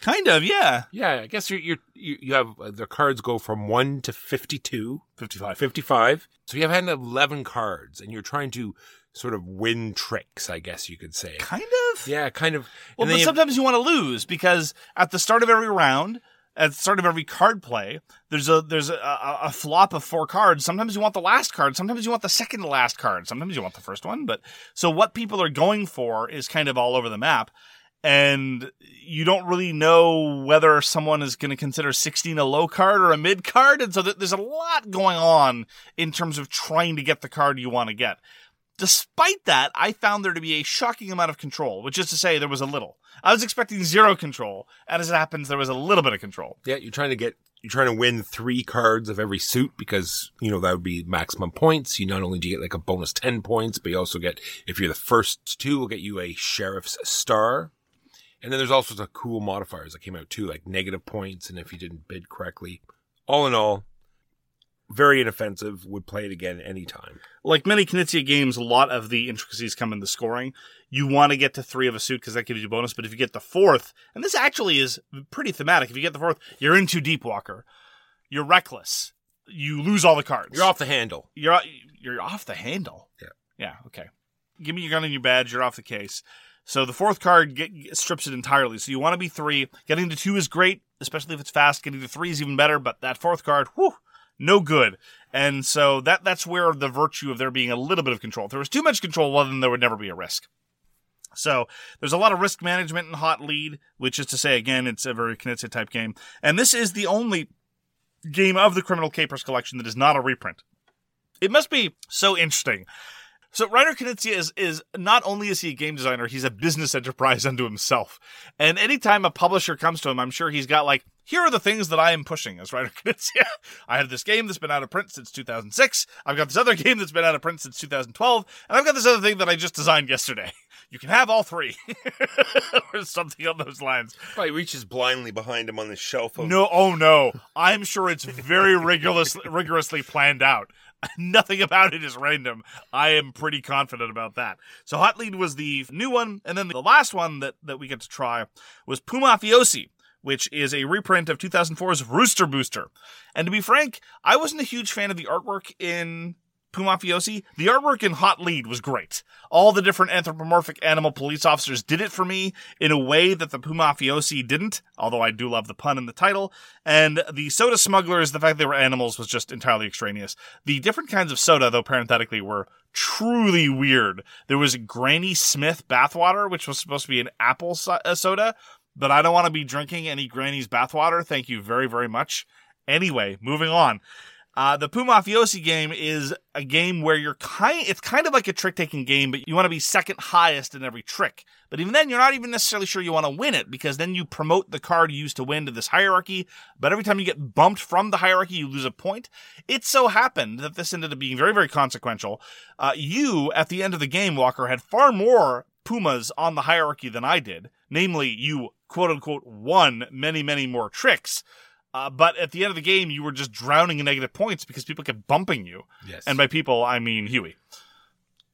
S1: Kind of, yeah.
S2: yeah i guess you're, you're you you have uh, the cards go from 1 to 52
S1: 55.
S2: 55 so you have had 11 cards and you're trying to sort of win tricks i guess you could say
S1: Kind of.
S2: yeah kind of
S1: Well, but sometimes you want to lose because at the start of every round, at the start of every card play, there's a there's a, a, a flop of four cards. Sometimes you want the last card. Sometimes you want the second to last card. Sometimes you want the first one. But so what people are going for is kind of all over the map. And you don't really know whether someone is going to consider 16 a low card or a mid card. And so th- there's a lot going on in terms of trying to get the card you want to get. Despite that, I found there to be a shocking amount of control, which is to say there was a little. I was expecting zero control, and as it happens, there was a little bit of control.
S2: Yeah, you're trying to get you're trying to win three cards of every suit because you know that would be maximum points. You not only do you get like a bonus ten points, but you also get if you're the first two, will get you a sheriff's star. And then there's all sorts of cool modifiers that came out too, like negative points, and if you didn't bid correctly. All in all, very inoffensive. Would play it again anytime.
S1: Like many Knizia games, a lot of the intricacies come in the scoring. You want to get to three of a suit because that gives you a bonus, but if you get the fourth, and this actually is pretty thematic, if you get the fourth, you're in too deep, Walker. You're reckless. You lose all the cards.
S2: You're off the handle.
S1: You're you're off the handle.
S2: Yeah.
S1: Yeah. Okay. Give me your gun and your badge. You're off the case. So the fourth card get, get- strips it entirely. So you want to be three. Getting to two is great, especially if it's fast. Getting to three is even better. But that fourth card, whew, no good. And so that that's where the virtue of there being a little bit of control. If there was too much control, well, then there would never be a risk. So there's a lot of risk management in Hot Lead, which is to say, again, it's a very Knizia type game. And this is the only game of the Criminal Capers collection that is not a reprint. It must be so interesting. So Reiner Knizia is is not only is he a game designer, he's a business enterprise (laughs) unto himself. And anytime a publisher comes to him, I'm sure he's got like, here are the things that I am pushing as Reiner (laughs) Knizia. I have this game that's been out of print since 2006. I've got this other (laughs) game that's been out of print since 2012, and I've got this other thing that I just designed yesterday. You can have all three, or something on those lines.
S2: Probably reaches blindly behind him on the shelf. Of,
S1: No, oh no. I'm sure it's very rigorous, rigorously planned out. (laughs) Nothing about it is random. I am pretty confident about that. So Hot Lead was the new one, and then the last one that, that we get to try was Pumafiosi, which is a reprint of 2004's Rooster Booster. And to be frank, I wasn't a huge fan of the artwork in Pumafiosi. The artwork in Hot Lead was great. All the different anthropomorphic animal police officers did it for me in a way that the Pumafiosi didn't, although I do love the pun in the title. And the soda smugglers, the fact they were animals was just entirely extraneous. The different kinds of soda, though parenthetically, were truly weird. There was Granny Smith bathwater, which was supposed to be an apple so- uh, soda, but I don't want to be drinking any Granny's bathwater. Thank you very, very much. Anyway, moving on. Uh, the Pumafiosi game is a game where you're kind, it's kind of like a trick taking game, but you want to be second highest in every trick. But even then, you're not even necessarily sure you want to win it because then you promote the card you used to win to this hierarchy. But every time you get bumped from the hierarchy, you lose a point. It so happened that this ended up being very, very consequential. Uh, you, at the end of the game, Walker, had far more Pumas on the hierarchy than I did. Namely, you quote unquote won many, many more tricks. Uh, but at the end of the game, you were just drowning in negative points because people kept bumping you.
S2: Yes.
S1: And by people, I mean Huey.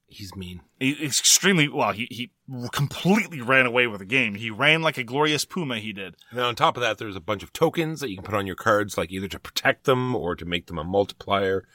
S2: he's mean.
S1: He, extremely well. He he completely ran away with the game. He ran like a glorious puma. He did.
S2: And then on top of that, there's a bunch of tokens that you can put on your cards, like either to protect them or to make them a multiplier.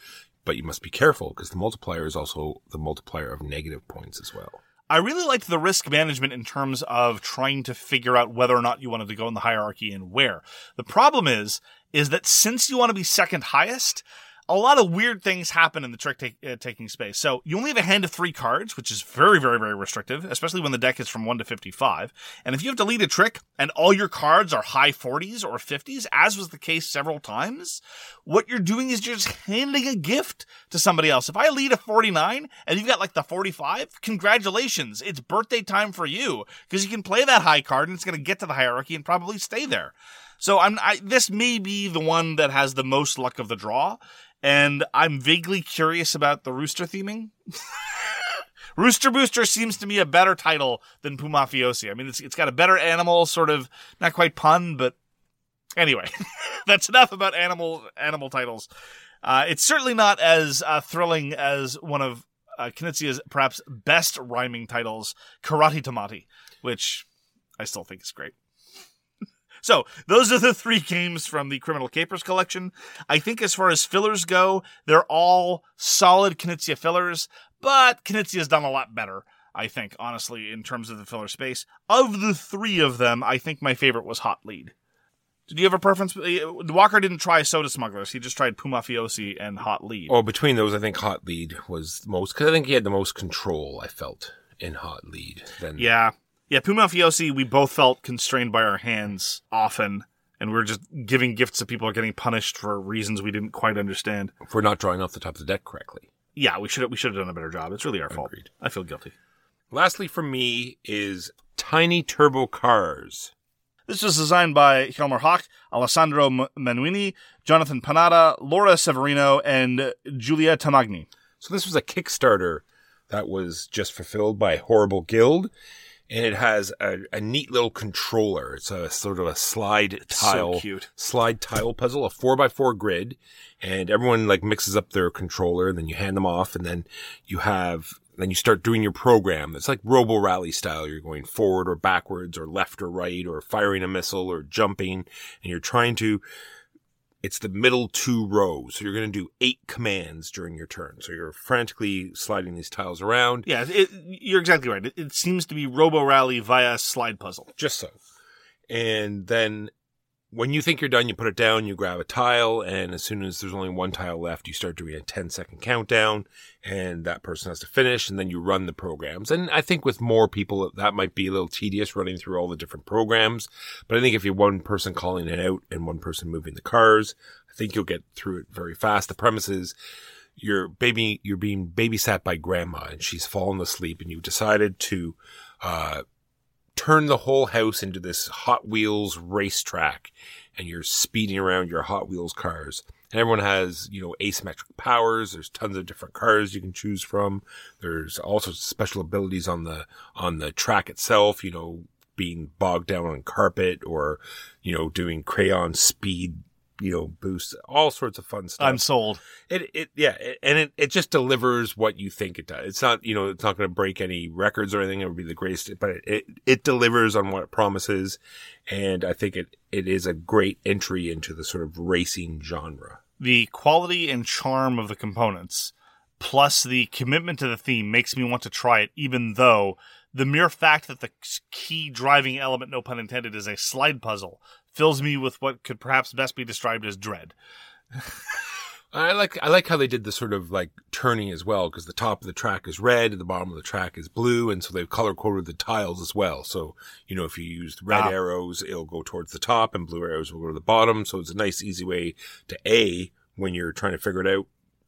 S2: But you must be careful because the multiplier is also the multiplier of negative points as well.
S1: I really liked the risk management in terms of trying to figure out whether or not you wanted to go in the hierarchy and where. The problem is, is that since you want to be second highest, a lot of weird things happen in the trick take, uh, taking space. So you only have a hand of three cards, which is very, very, very restrictive, especially when the deck is from 1 to 55. And if you have to lead a trick and all your cards are high 40s or 50s, as was the case several times, what you're doing is you're just handing a gift to somebody else. If I lead a 49 and you've got like the 45, congratulations. It's birthday time for you because you can play that high card and it's going to get to the hierarchy and probably stay there. So I'm, I, this may be the one that has the most luck of the draw. And I'm vaguely curious about the rooster theming. (laughs) Rooster Booster seems to me a better title than Pumafiosi. I mean, it's, it's got a better animal sort of, not quite pun, but anyway, (laughs) that's enough about animal, animal titles. Uh, it's certainly not as uh, thrilling as one of uh, Knizia's perhaps best rhyming titles, Karate Tamati, which I still think is great. So those are the three games from the Criminal Capers collection. I think as far as fillers go, they're all solid Knizia fillers, but Knizia's done a lot better. I think, honestly, in terms of the filler space. Of the three of them, I think my favorite was Hot Lead. Did you have a preference? Uh, Walker didn't try Soda Smugglers. He just tried Pumafiosi and Hot Lead.
S2: Well, between those, I think Hot Lead was the most because I think he had the most control. I felt in Hot Lead. Than
S1: Yeah. Yeah, Pumafiosi, we both felt constrained by our hands often, and we are just giving gifts that people are getting punished for reasons we didn't quite understand.
S2: for not drawing off the top of the deck correctly.
S1: Yeah, we should we should have done a better job. It's really our fault. I feel guilty.
S2: Lastly, for me is Tiny Turbo Cars.
S1: This was designed by Hjalmar Hach, Alessandro Manuini, Jonathan Panada, Laura Severino, and Julia Tamagni.
S2: So this was a Kickstarter that was just fulfilled by Horrible Guild, and it has a, a neat little controller. It's a sort of a slide
S1: So
S2: tile,
S1: cute.
S2: slide tile puzzle, a four by four grid, and everyone like mixes up their controller, and then you hand them off, and then you have. Then you start doing your program. It's like Robo Rally style. You're going forward or backwards or left or right or firing a missile or jumping and you're trying to it's the middle two rows. So you're going to do eight commands during your turn. So you're frantically sliding these tiles around.
S1: Yeah, it, you're exactly right. It, it seems to be Robo Rally via slide puzzle.
S2: Just so. And then when you think you're done, you put it down, you grab a tile, and as soon as there's only one tile left, you start doing a 10 second countdown, and that person has to finish, and then you run the programs. And I think with more people, that might be a little tedious running through all the different programs. But I think if you're one person calling it out and one person moving the cars, I think you'll get through it very fast. The premise is you're baby, you're being babysat by grandma, and she's fallen asleep, and you've decided to, uh, turn the whole house into this Hot Wheels racetrack and you're speeding around your Hot Wheels cars. And everyone has, you know, asymmetric powers. There's tons of different cars you can choose from. There's also special abilities on the, on the track itself, you know, being bogged down on carpet or, you know, doing crayon speed, you know, boosts, all sorts of fun stuff.
S1: I'm sold.
S2: It, it, yeah, it, and it, it just delivers what you think it does. It's not, you know, it's not going to break any records or anything. It would be the greatest, but it, it, it delivers on what it promises. And I think it, it is a great entry into the sort of racing genre.
S1: The quality and charm of the components, plus the commitment to the theme, makes me want to try it, even though the mere fact that the key driving element, no pun intended, is a slide puzzle, fills me with what could perhaps best be described as dread.
S2: I like, I like how they did the sort of like turning as well, because the top of the track is red and the bottom of the track is blue. And so they've color coded the tiles as well. So, you know, if you use red
S1: Ah.
S2: arrows, it'll go towards the top and blue arrows will go to the bottom. So it's a nice, easy way to A, when you're trying to figure it out,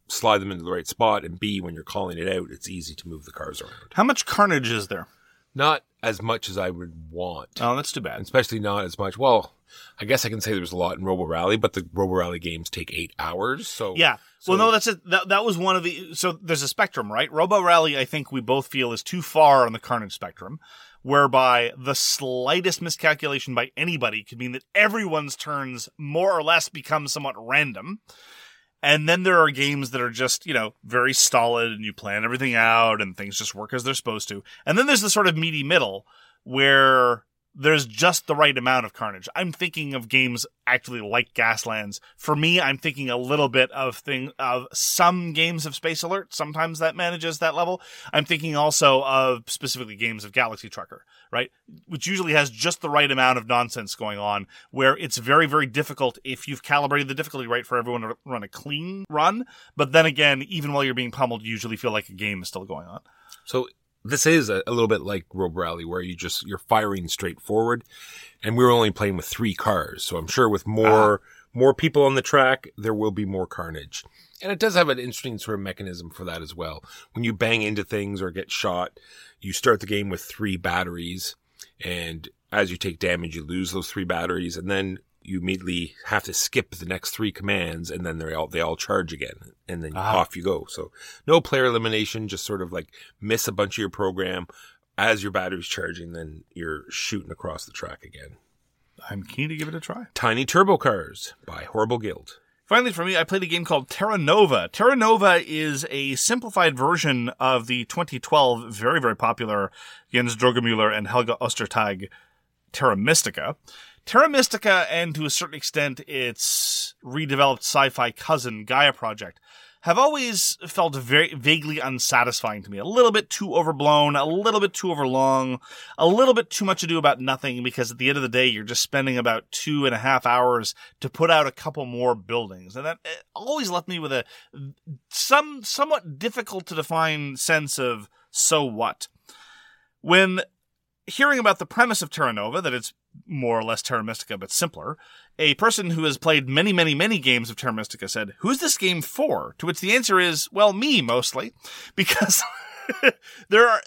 S2: slide them into the right spot. And B, when you're calling it out, it's easy to move the cars around.
S1: How much carnage is there?
S2: Not as much as I would want.
S1: Oh, that's too bad.
S2: Especially not as much. Well, I guess I can say there was a lot in Robo Rally, but the Robo Rally games take eight hours. So
S1: Yeah.
S2: So-
S1: well, no, that's it. That, that was one of the. So there's a spectrum, right? Robo Rally, I think we both feel is too far on the carnage spectrum, whereby the slightest miscalculation by anybody could mean that everyone's turns more or less become somewhat random. And then there are games that are just, you know, very stolid and you plan everything out and things just work as they're supposed to. And then there's the sort of meaty middle where there's just the right amount of carnage. I'm thinking of games actually like Gaslands. For me, I'm thinking a little bit of thing of some games of Space Alert. Sometimes that manages that level. I'm thinking also of specifically games of Galaxy Trucker, right? Which usually has just the right amount of nonsense going on where it's very, very difficult if you've calibrated the difficulty right for everyone to run a clean run. But then again, even while you're being pummeled, you usually feel like a game is still going on.
S2: So this is a, a little bit like Robo Rally, where you just you're firing straight forward, and we were only playing with three cars. So I'm sure with more uh-huh. more people on the track, there will be more carnage. And it does have an interesting sort of mechanism for that as well. When you bang into things or get shot, you start the game with three batteries, and as you take damage, you lose those three batteries, and then you immediately have to skip the next three commands, and then they all they all charge again, and then
S1: Ah.
S2: off you go. So no player elimination, just sort of like miss a bunch of your program as your battery's charging, then you're shooting across the track again.
S1: I'm keen to give it a try.
S2: Tiny Turbo Cars by Horrible Guild.
S1: Finally, for me, I played a game called Terra Nova. Terra Nova is a simplified version of the 2012 very, very popular Jens Drogemüller and Helge Ostertag Terra Mystica. Terra Mystica, and to a certain extent its redeveloped sci-fi cousin Gaia Project, have always felt very vaguely unsatisfying to me. A little bit too overblown, a little bit too overlong, a little bit too much ado about nothing because at the end of the day, you're just spending about two and a half hours to put out a couple more buildings. And that it always left me with a some somewhat difficult to define sense of so what. When hearing about the premise of Terra Nova, that it's more or less Terra Mystica but simpler, a person who has played many, many, many games of Terra Mystica said, Who's this game for? To which the answer is, well, me mostly, (laughs) because (laughs) there are.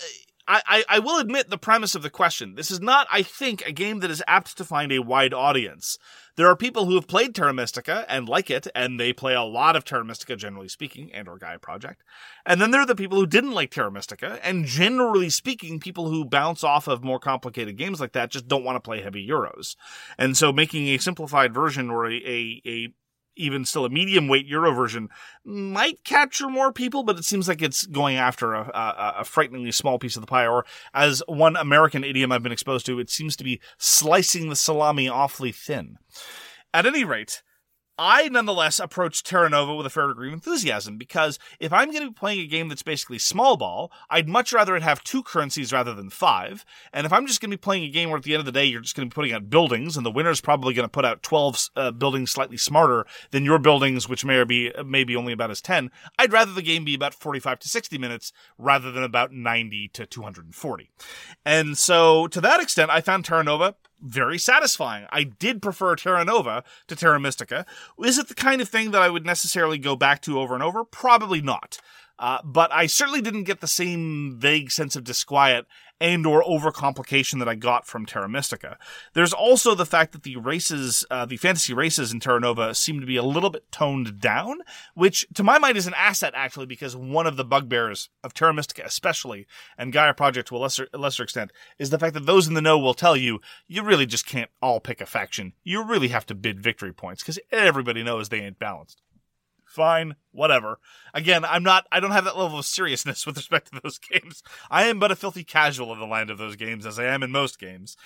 S1: I, I, will admit the premise of the question. This is not, I think, a game that is apt to find a wide audience. There are people who have played Terra Mystica and like it, and they play a lot of Terra Mystica, generally speaking, and or Gaia Project. And then there are the people who didn't like Terra Mystica, and generally speaking, people who bounce off of more complicated games like that just don't want to play heavy Euros. And so making a simplified version or a, a, a even still a medium weight Euro version might capture more people, but it seems like it's going after a, a, a frighteningly small piece of the pie. Or as one American idiom I've been exposed to, it seems to be slicing the salami awfully thin. At any rate, I nonetheless approached Terra Nova with a fair degree of enthusiasm because if I'm going to be playing a game that's basically small ball, I'd much rather it have two currencies rather than five. And if I'm just going to be playing a game where at the end of the day you're just going to be putting out buildings and the winner's probably going to put out 12 uh, buildings slightly smarter than your buildings, which may or be maybe only about as 10, I'd rather the game be about 45 to 60 minutes rather than about 90 to 240. And so to that extent, I found Terra Nova very satisfying. I did prefer Terra Nova to Terra Mystica. Is it the kind of thing that I would necessarily go back to over and over? Probably not. Uh, but I certainly didn't get the same vague sense of disquiet and or overcomplication that I got from Terra Mystica. There's also the fact that the races, uh, the fantasy races in Terra Nova seem to be a little bit toned down, which to my mind is an asset actually because one of the bugbears of Terra Mystica especially, and Gaia Project to a lesser, lesser extent, is the fact that those in the know will tell you, you really just can't all pick a faction. You really have to bid victory points because everybody knows they ain't balanced fine, whatever. Again, I'm not, I don't have that level of seriousness (laughs) with respect to those games. I am but a filthy casual in the land of those games, as I am in most games.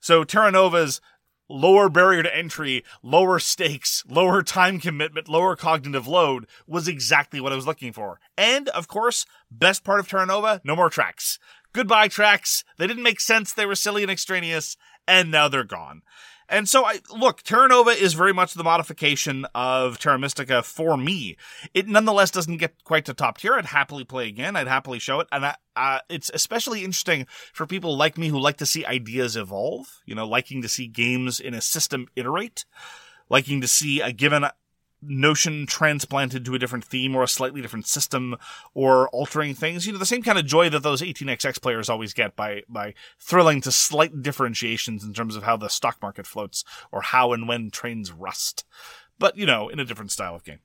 S1: So Terra Nova's lower barrier to entry, lower stakes, lower time commitment, lower cognitive load was exactly what I was looking for. And, of course, best part of Terra Nova, no more tracks. Goodbye tracks. They didn't make sense. They were silly and extraneous. And now they're gone. And so I look, Terra Nova is very much the modification of Terra Mystica for me. It nonetheless doesn't get quite to top tier. I'd happily play again. I'd happily show it, and I, uh, it's especially interesting for people like me who like to see ideas evolve. You know, liking to see games in a system iterate, liking to see a given notion transplanted to a different theme or a slightly different system or altering things. You know, the same kind of joy that those 18xx players always get by, by thrilling to slight differentiations in terms of how the stock market floats or how and when trains rust. But, you know, in a different style of game.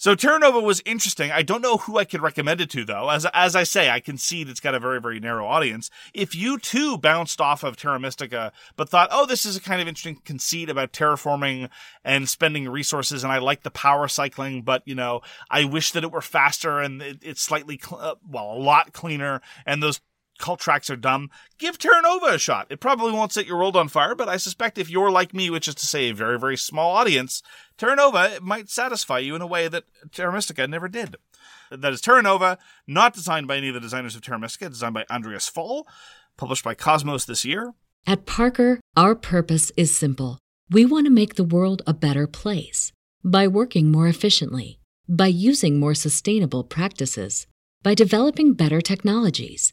S1: So Terra Nova was interesting. I don't know who I could recommend it to though. As, as I say, I concede it's got a very, very narrow audience. If you too bounced off of Terra Mystica, but thought, oh, this is a kind of interesting conceit about terraforming and spending resources, and I like the power cycling, but you know, I wish that it were faster and it, it's slightly, cl- uh, well, a lot cleaner, and those cult tracks are dumb, give Terra Nova a shot. It probably won't set your world on fire, but I suspect if you're like me, which is to say a very, very small audience, Terra Nova might satisfy you in a way that Terra Mystica never did. That is Terra Nova, not designed by any of the designers of Terra Mystica, designed by Andreas Faul, published by Cosmos this year.
S3: At Parker, our purpose is simple. We want to make the world a better place by working more efficiently, by using more sustainable practices, by developing better technologies.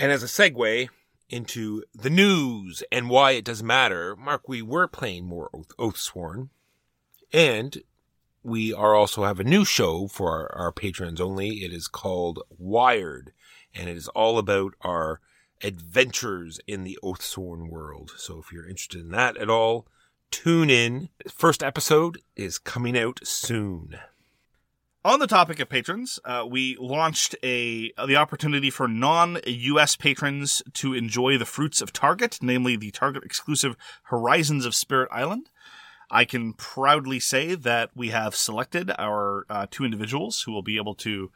S2: And as a segue into the news and why it doesn't matter, Mark, we were playing more Oath, Oathsworn. And we are also have a new show for our, our patrons only. It is called Wired. And it is all about our adventures in the Oathsworn world. So if you're interested in that at all, tune in. First episode is coming out soon.
S1: On the topic of patrons, uh, we launched a the opportunity for non-U.S. patrons to enjoy the fruits of Target, namely the Target exclusive Horizons of Spirit Island. I can proudly say that we have selected our uh, two individuals who will be able to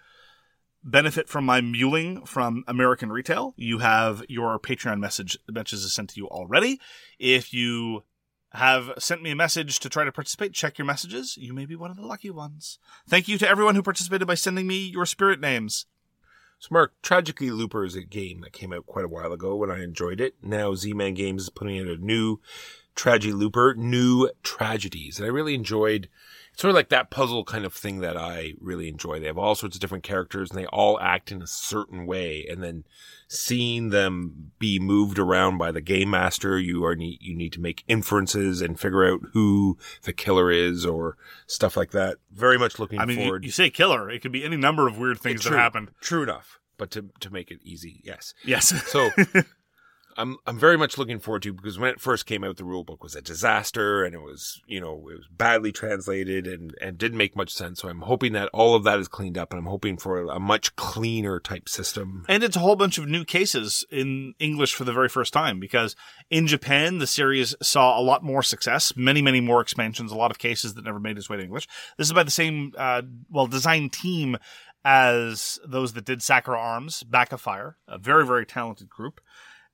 S1: benefit from my muling from American Retail. You have your Patreon message messages sent to you already. If you have sent me a message to try to participate, check your messages. You may be one of the lucky ones. Thank you to everyone who participated by sending me your spirit names.
S2: So Mark, Tragedy Looper is a game that came out quite a while ago and I enjoyed it. Now Z-Man Games is putting out a new Tragedy Looper, New Tragedies. And I really enjoyed sort of like that puzzle kind of thing that I really enjoy. They have all sorts of different characters and they all act in a certain way. And then seeing them be moved around by the game master, you are need, you need to make inferences and figure out who the killer is or stuff like that. Very much looking
S1: I mean, you,
S2: forward.
S1: you say killer. It could be any number of weird things that
S2: True.
S1: happened.
S2: True enough. But to, to make it easy, yes.
S1: Yes.
S2: So (laughs) I'm I'm very much looking forward to because when it first came out, the rule book was a disaster and it was you know it was badly translated and and didn't make much sense. So I'm hoping that all of that is cleaned up and I'm hoping for a, much cleaner type system.
S1: And it's a whole bunch of new cases in English for the very first time because in Japan, the series saw a lot more success, many, many more expansions, a lot of cases that never made its way to English. This is by the same, uh, well, design team as those that did Sakura Arms, BakaFire, a very, very talented group.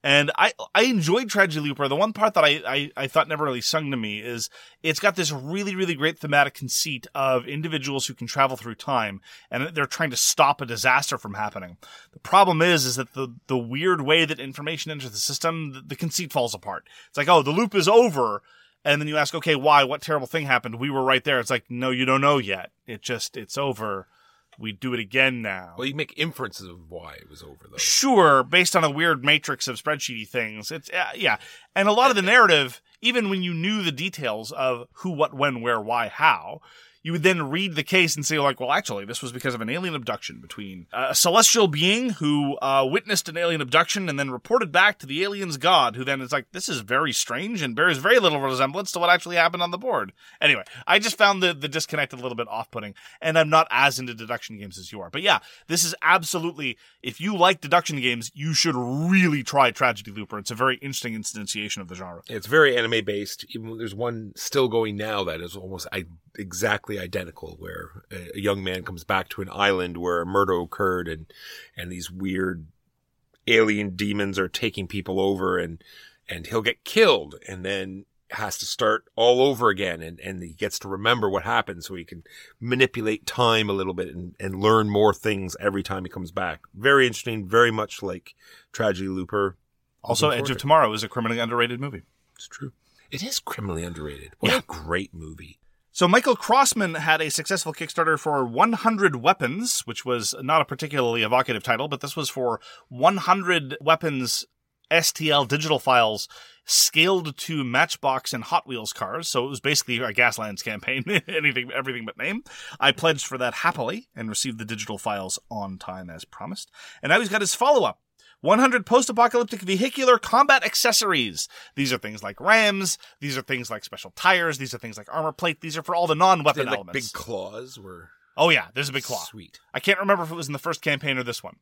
S1: And I, I enjoyed Tragedy Looper. The one part that I, I, I thought never really sung to me is it's got this really, really great thematic conceit of individuals who can travel through time and they're trying to stop a disaster from happening. The problem is, is that the, the weird way that information enters the system, the, the conceit falls apart. It's like, oh, the loop is over. And then you ask, okay, why? What terrible thing happened? We were right there. It's like, no, you don't know yet. It just, it's over. We do it again now.
S2: Well, you make inferences of why it was over though.
S1: Sure, based on a weird matrix of spreadsheety things. It's uh, yeah, and a lot of the narrative, even when you knew the details of who, what, when, where, why, how, you would then read the case and say, like, well, actually, this was because of an alien abduction between a celestial being who uh, witnessed an alien abduction and then reported back to the alien's god, who then is like, this is very strange and bears very little resemblance to what actually happened on the board. Anyway, I just found the, the disconnect a little bit off putting, and I'm not as into deduction games as you are. But yeah, this is absolutely, if you like deduction games, you should really try Tragedy Looper. It's a very interesting instantiation of the genre.
S2: It's very anime based. Even there's one still going now that is almost I- exactly identical, where a, a young man comes back to an island where a murder occurred, and and these weird alien demons are taking people over, and and he'll get killed, and then has to start all over again, and and he gets to remember what happened, so he can manipulate time a little bit and and learn more things every time he comes back. Very interesting, very much like Tragedy Looper.
S1: Also, Edge of. Tomorrow is a criminally underrated movie.
S2: It's true. It is criminally underrated. What
S1: Yeah.
S2: a great movie.
S1: So Michael Crossman had a successful Kickstarter for 100 Weapons, which was not a particularly evocative title, but this was for 100 weapons STL digital files scaled to Matchbox and Hot Wheels cars. So it was basically a Gaslands campaign, (laughs) anything, everything but name. I pledged for that happily and received the digital files on time as promised. And now he's got his follow up. 100 post-apocalyptic vehicular combat accessories. These are things like rams. These are things like special tires. These are things like armor plate. These are for all the non-weapon
S2: They like big claws were
S1: oh yeah, there's a big claw.
S2: Sweet.
S1: I can't remember if it was in the first campaign or this one.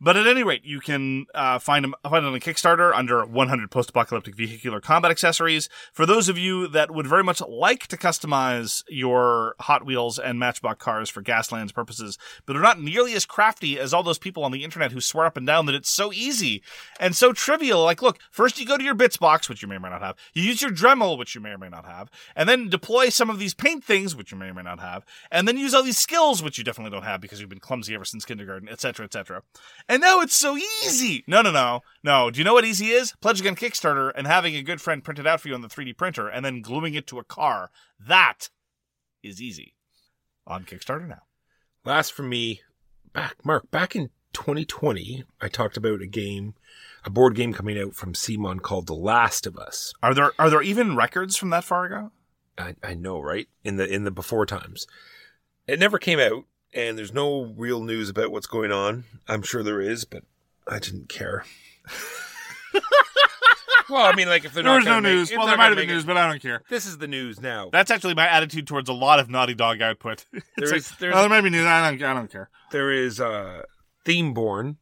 S1: But at any rate, you can uh, find them find it on Kickstarter under 100 post-apocalyptic vehicular combat accessories. For those of you that would very much like to customize your Hot Wheels and Matchbox cars for Gaslands purposes, but are not nearly as crafty as all those people on the internet who swear up and down that it's so easy and so trivial. Like, look, first you go to your bits box, which you may or may not have. You use your Dremel, which you may or may not have, and then deploy some of these paint things, which you may or may not have, and then use all these skills, which you definitely don't have because you've been clumsy ever since kindergarten, etc., etc. And now it's so easy. No, no, no, no. Do you know what easy is? Pledging on Kickstarter and having a good friend print it out for you on the 3D printer and then gluing it to a car. That is easy. On Kickstarter now.
S2: Last for me, back Mark, back in 2020, I talked about a game, a board game coming out from CMON called The Last of Us.
S1: Are there are there even records from that far ago?
S2: I, I know, right? In the in the before times. It never came out, and there's no real news about what's going on. I'm sure there is, but I didn't care. (laughs) well, I mean, like if they're
S1: There
S2: not
S1: was no
S2: make-
S1: news. Well, there might have been news,
S2: make
S1: but I don't care.
S2: This is the news now.
S1: That's actually my attitude towards a lot of Naughty Dog output. (laughs)
S2: There
S1: like,
S2: is- there's-
S1: oh, there might be news. I don't. I don't care.
S2: there is uh, Themeborn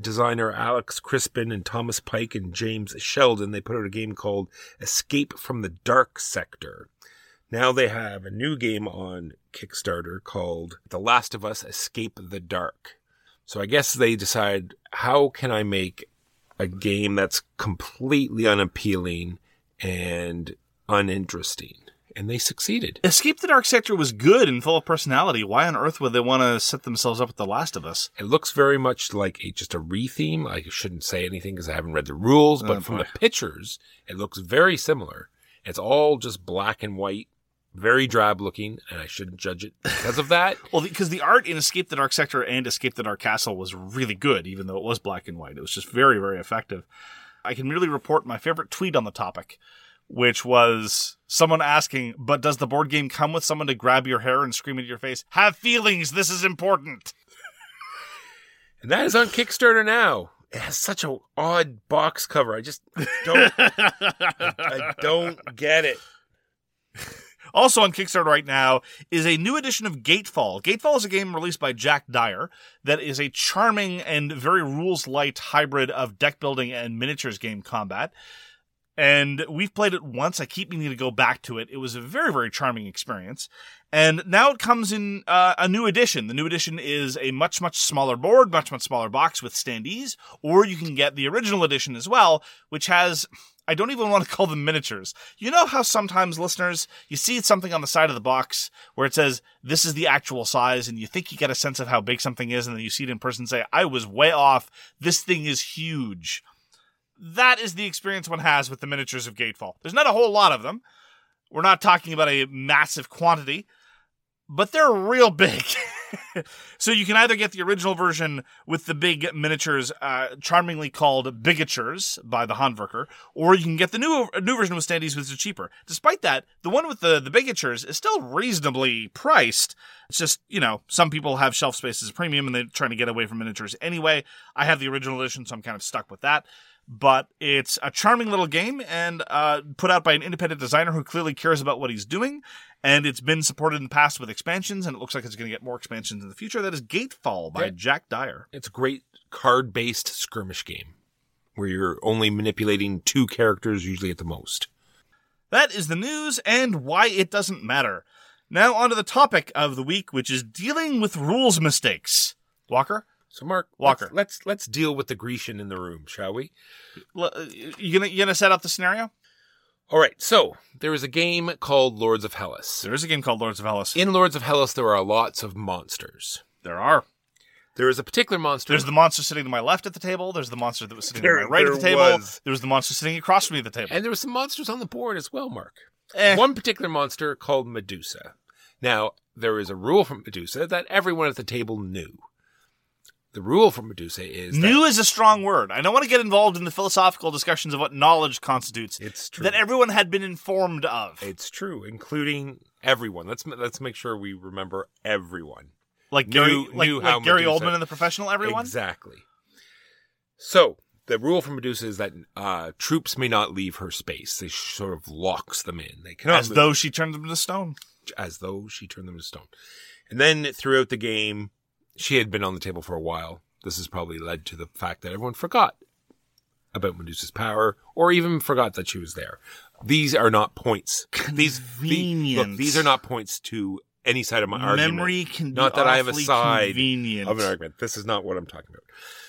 S2: designer Alex Crispin and Thomas Pike and James Sheldon. They put out a game called Escape from the Dark Sector. Now they have a new game on Kickstarter called The Last of Us Escape the Dark. So I guess they decide how can I make a game that's completely unappealing and uninteresting? And they succeeded.
S1: Escape the Dark Sector was good and full of personality. Why on earth would they want to set themselves up with The Last of Us?
S2: It looks very much like a, just a retheme. I shouldn't say anything because I haven't read the rules, uh, but
S1: Oh,
S2: from
S1: boy.
S2: the pictures, it looks very similar. It's all just black and white, very drab looking, and I shouldn't judge it because of that. (laughs)
S1: Well, because the art in Escape the Dark Sector and Escape the Dark Castle was really good, even though it was black and white. It was just very, very effective. I can merely report my favorite tweet on the topic, which was someone asking, but does the board game come with someone to grab your hair and scream at your face, have feelings, this is important?
S2: And that is on Kickstarter now. It has such an odd box cover. I just don't, I don't get it. (laughs)
S1: Also on Kickstarter right now is a new edition of Gatefall. Gatefall is a game released by Jack Dyer that is a charming and very rules light hybrid of deck building and miniatures game combat. And we've played it once. I keep meaning to go back to it. It was a very, very charming experience. And now it comes in uh, a new edition. The new edition is a much, much smaller board, much, much smaller box with standees, or you can get the original edition as well, which has I don't even want to call them miniatures. You know how sometimes listeners, you see something on the side of the box where it says, this is the actual size, and you think you get a sense of how big something is, and then you see it in person and say, I was way off. This thing is huge. That is the experience one has with the miniatures of Gatefall. There's not a whole lot of them. We're not talking about a massive quantity, but they're real big. (laughs) so you can either get the original version with the big miniatures, uh, charmingly called Bigatures by the Handwerker, or you can get the new new version with standees, which is cheaper. Despite that, the one with the the Bigatures is still reasonably priced. It's just you know some people have shelf space as a premium and they're trying to get away from miniatures anyway. I have the original edition, so I'm kind of stuck with that. But it's a charming little game and uh, put out by an independent designer who clearly cares about what he's doing. And it's been supported in the past with expansions, and it looks like it's going to get more expansions in the future. That is Gatefall by
S2: Yeah.
S1: Jack Dyer.
S2: It's a great card based skirmish game where you're only manipulating two characters, usually at the most.
S1: That is the news and why it doesn't matter. Now, on to the topic of the week, which is dealing with rules mistakes. Walker,
S2: So, Mark,
S1: Walker.
S2: let's, let's let's deal with the Grecian in the room, shall we?
S1: uh, you gonna you gonna set up the scenario?
S2: All right. So there is a game called Lords of Hellas.
S1: There is a game called Lords of Hellas.
S2: In Lords of Hellas, there are lots of monsters.
S1: there are.
S2: There is a particular monster.
S1: There's the monster sitting to my left at the table. There's the monster that was sitting
S2: There-
S1: to my right at the table.
S2: was.
S1: There was the monster sitting across from me at the table.
S2: and there were some monsters on the board as well, Mark.
S1: Eh.
S2: One particular monster called Medusa. Now, there is a rule from Medusa that everyone at the table knew. The rule for Medusa is
S1: New is a strong word. I don't want to get involved in the philosophical discussions of what knowledge constitutes.
S2: It's true.
S1: That everyone had been informed of.
S2: It's true, including everyone. Let's let's make sure we remember everyone.
S1: like
S2: knew-
S1: Gary, like,
S2: knew
S1: like
S2: how
S1: Gary
S2: Medusa-
S1: Oldman in the professional everyone.
S2: Exactly. So the rule for Medusa is that uh, troops may not leave her space. They sort of locks them in. They cannot
S1: As
S2: move,
S1: though she turned them to stone.
S2: as though she turned them to stone. And then throughout the game, she had been on the table for a while. This has probably led to the fact that everyone forgot about Medusa's power, or even forgot that she was there. These are not points. (laughs) These the- look, these are not points to any side of my argument.
S1: Memory can be
S2: not that I have a side
S1: convenient.
S2: of an argument. This is not what I'm talking about.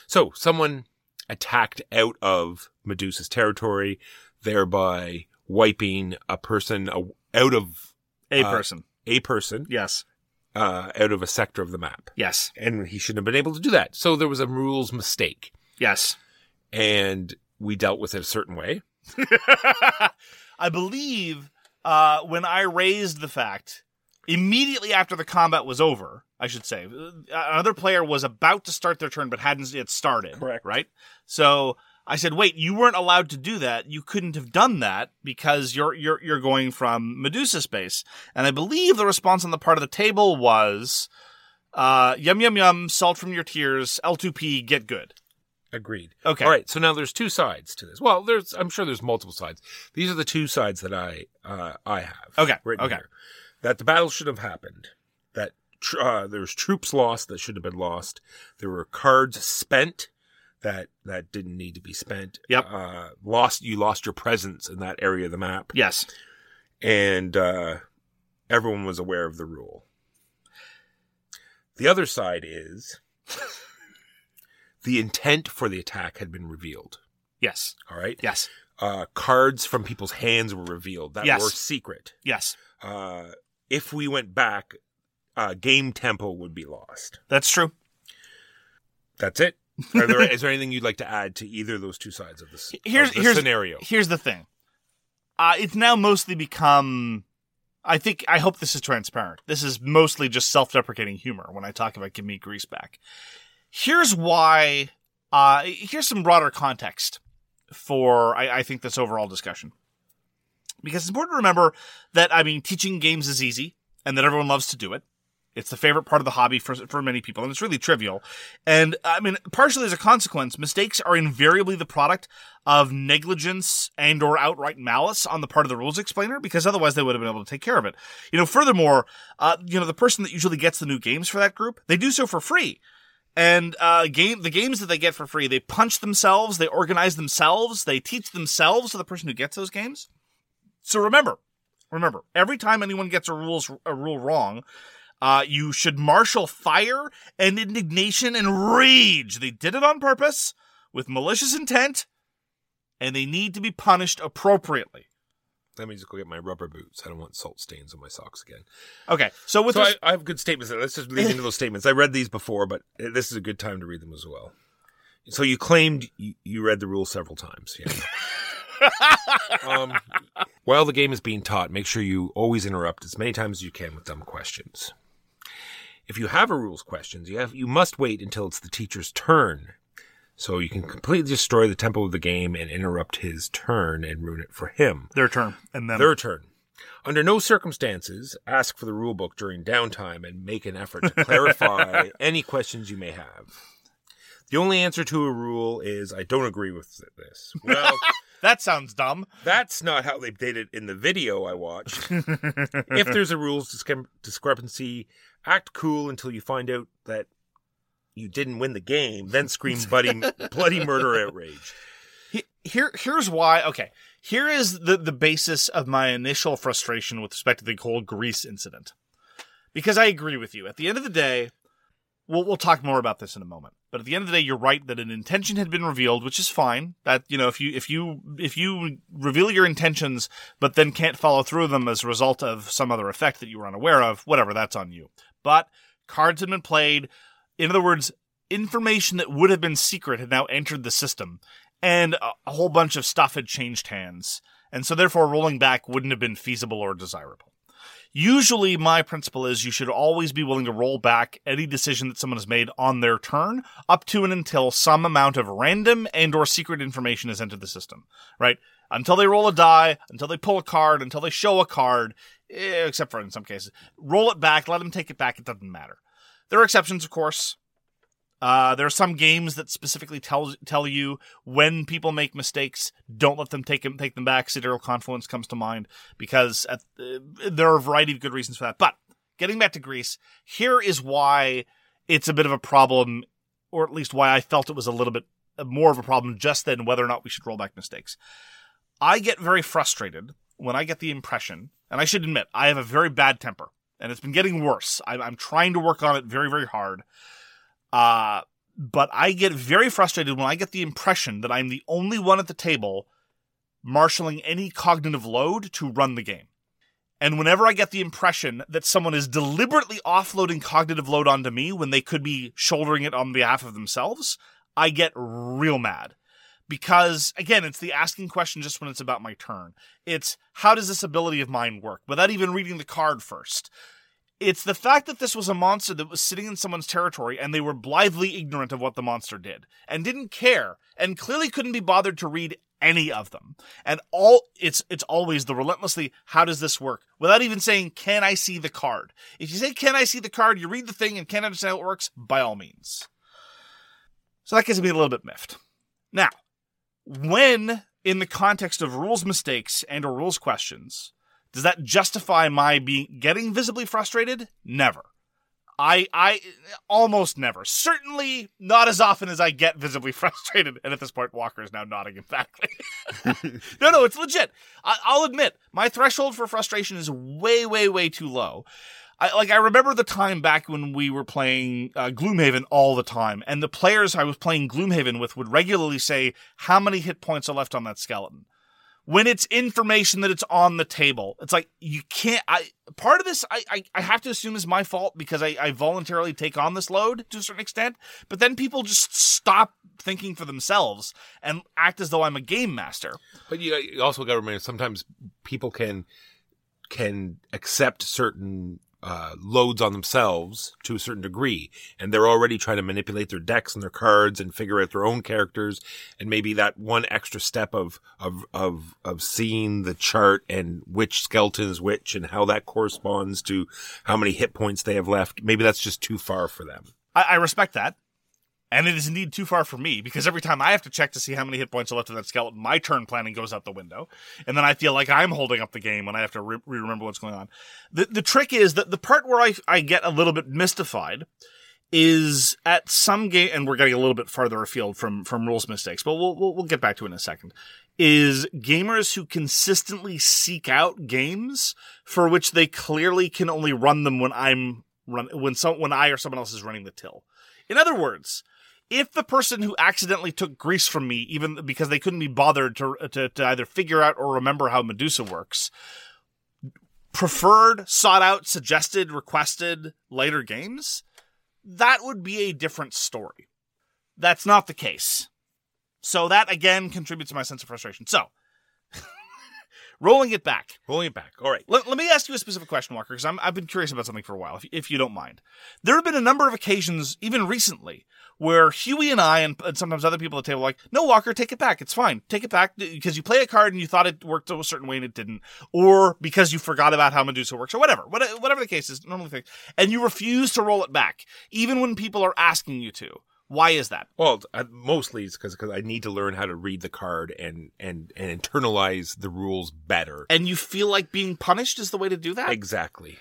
S2: So someone attacked out of Medusa's territory, thereby wiping a person out of
S1: A
S2: uh,
S1: person.
S2: a person
S1: Yes.
S2: Uh, out of a sector of the map,
S1: Yes.
S2: and he shouldn't have been able to do that. So there was a rules mistake,
S1: Yes.
S2: and we dealt with it a certain way. (laughs)
S1: I believe uh, when I raised the fact immediately after the combat was over, I should say, uh, another player was about to start their turn but hadn't yet started.
S2: Correct.
S1: Right. So I said, "Wait, you weren't allowed to do that. You couldn't have done that because you're you're you're going from Medusa space." And I believe the response on the part of the table was, uh, "Yum yum yum, salt from your tears, L2P, get good."
S2: Agreed.
S1: Okay.
S2: All right. So now there's two sides to this. Well, there's I'm sure there's multiple sides. These are the two sides that I uh, I have.
S1: Okay, okay.
S2: here. That the battle should have happened. That tr- uh, there's troops lost that should have been lost. There were cards spent that that didn't need to be spent.
S1: Yep.
S2: Uh, lost you lost your presence in that area of the map,
S1: Yes.
S2: and uh, everyone was aware of the rule. The other side is the intent for the attack had been revealed.
S1: Yes.
S2: All right.
S1: Yes.
S2: Uh, cards from people's hands were revealed that
S1: Yes.
S2: were secret.
S1: Yes.
S2: Uh, if we went back, uh, game tempo would be lost.
S1: That's true.
S2: That's it. Are there, (laughs) is there anything you'd like to add to either of those two sides of this,
S1: here's
S2: of the
S1: here's
S2: scenario?
S1: Here's the thing. Uh, it's now mostly become. I think I hope this is transparent. This is mostly just self-deprecating humor when I talk about give me grease back. Here's why. Uh, here's some broader context for I, I think this overall discussion. Because it's important to remember that I mean teaching games is easy and that everyone loves to do it. It's the favorite part of the hobby for for many people, and it's really trivial. And I mean, partially as a consequence, mistakes are invariably the product of negligence and or outright malice on the part of the rules explainer, because otherwise they would have been able to take care of it. You know, furthermore, uh, you know, the person that usually gets the new games for that group, they do so for free. And uh, game the games that they get for free, they punch themselves, they organize themselves, they teach themselves to the person who gets those games. So remember, remember, every time anyone gets a rules a rule wrong, uh, you should marshal fire and indignation and rage. They did it on purpose with malicious intent, and they need to be punished appropriately.
S2: Let me just go get my rubber boots. I don't want salt stains on my socks again.
S1: Okay, so with
S2: so
S1: this,
S2: I, I have good statements. Let's just lead into those (laughs) statements. I read these before, but this is a good time to read them as well. So you claimed you, you read the rule several times. Yeah. (laughs) um, while the game is being taught, make sure you always interrupt as many times as you can with dumb questions. If you have a rules questions, you have you must wait until it's the teacher's turn. So you can completely destroy the tempo of the game and interrupt his turn and ruin it for him.
S1: Their turn. And then
S2: Their turn. Under no circumstances, ask for the rulebook during downtime and make an effort to clarify (laughs) any questions you may have. The only answer to a rule is I don't agree with this. Well, (laughs)
S1: that sounds dumb.
S2: that's not how they did it in the video I watched. (laughs) if there's a rules discre- discrepancy, act cool until you find out that you didn't win the game, then scream bloody, (laughs) bloody murder outrage.
S1: Here, here's why. Okay, here is the the basis of my initial frustration with respect to the whole Greece incident, because I agree with you. At the end of the day, we'll we'll talk more about this in a moment. But at the end of the day, you're right that an intention had been revealed, which is fine. That you know, if you if you if you reveal your intentions, but then can't follow through them as a result of some other effect that you were unaware of, whatever, that's on you. But cards had been played. In other words, information that would have been secret had now entered the system, and a, a whole bunch of stuff had changed hands. And so therefore rolling back wouldn't have been feasible or desirable. Usually my principle is you should always be willing to roll back any decision that someone has made on their turn up to and until some amount of random and or secret information has entered the system, right? Until they roll a die, until they pull a card, until they show a card, eh, except for in some cases. Roll it back, let them take it back, it doesn't matter. There are exceptions, of course. Uh, there are some games that specifically tell tell you when people make mistakes, don't let them take them take them back. Sidereal Confluence comes to mind because at, uh, there are a variety of good reasons for that. But getting back to Greece, here is why it's a bit of a problem, or at least why I felt it was a little bit more of a problem just then whether or not we should roll back mistakes. I get very frustrated when I get the impression, and I should admit, I have a very bad temper, and it's been getting worse. I'm, I'm trying to work on it very, very hard. Uh, but I get very frustrated when I get the impression that I'm the only one at the table marshaling any cognitive load to run the game. And whenever I get the impression that someone is deliberately offloading cognitive load onto me when they could be shouldering it on behalf of themselves, I get real mad. Because again, it's the asking question just when it's about my turn. It's how does this ability of mine work without even reading the card first? It's the fact that this was a monster that was sitting in someone's territory and they were blithely ignorant of what the monster did and didn't care and clearly couldn't be bothered to read any of them. And all it's it's always the relentlessly how does this work without even saying can I see the card. If you say can I see the card, you read the thing and can't understand how it works, by all means. So that gets me a little bit miffed. Now, when in the context of rules mistakes and or rules questions, does that justify my being getting visibly frustrated? Never. I I almost never. Certainly not as often as I get visibly (laughs) frustrated. And at this point, Walker is now nodding emphatically. (laughs) no, no, it's legit. I, I'll admit my threshold for frustration is way, way, way too low. I like I remember the time back when we were playing uh, Gloomhaven all the time, and the players I was playing Gloomhaven with would regularly say how many hit points are left on that skeleton when it's information that it's on the table. It's like you can't. I part of this I I, I have to assume is my fault because I, I voluntarily take on this load to a certain extent. But then people just stop thinking for themselves and act as though I'm a game master.
S2: But you, you also got to remember sometimes people can can accept certain uh, loads on themselves to a certain degree, and they're already trying to manipulate their decks and their cards and figure out their own characters, and maybe that one extra step of of of of seeing the chart and which skeleton is which and how that corresponds to how many hit points they have left. Maybe that's just too far for them.
S1: I, I respect that. And it is indeed too far for me because every time I have to check to see how many hit points are left in that skeleton, my turn planning goes out the window. And then I feel like I'm holding up the game when I have to re- remember what's going on. The, the trick is that the part where I, I get a little bit mystified is at some game, and we're getting a little bit farther afield from, from rules mistakes, but we'll, we'll, we'll get back to it in a second, is gamers who consistently seek out games for which they clearly can only run them when I'm run, when some, when I or someone else is running the till. In other words, if the person who accidentally took Greece from me, even because they couldn't be bothered to, to, to either figure out or remember how Medusa works, preferred, sought out, suggested, requested later games, that would be a different story. That's not the case. So that again contributes to my sense of frustration. So, rolling it back.
S2: Rolling it back. All right.
S1: Let, let me ask you a specific question, Walker, because I've been curious about something for a while, if, if you don't mind. There have been a number of occasions, even recently, where Huey and I, and, and sometimes other people at the table, are like, no, Walker, take it back. It's fine. Take it back uh, because you play a card and you thought it worked a certain way and it didn't, or because you forgot about how Medusa works, or whatever. What- Whatever the case is, normally things. And you refuse to roll it back, even when people are asking you to. Why is that?
S2: Well, uh, mostly it's because I need to learn how to read the card and and and internalize the rules better.
S1: And you feel like being punished is the way to do that?
S2: Exactly.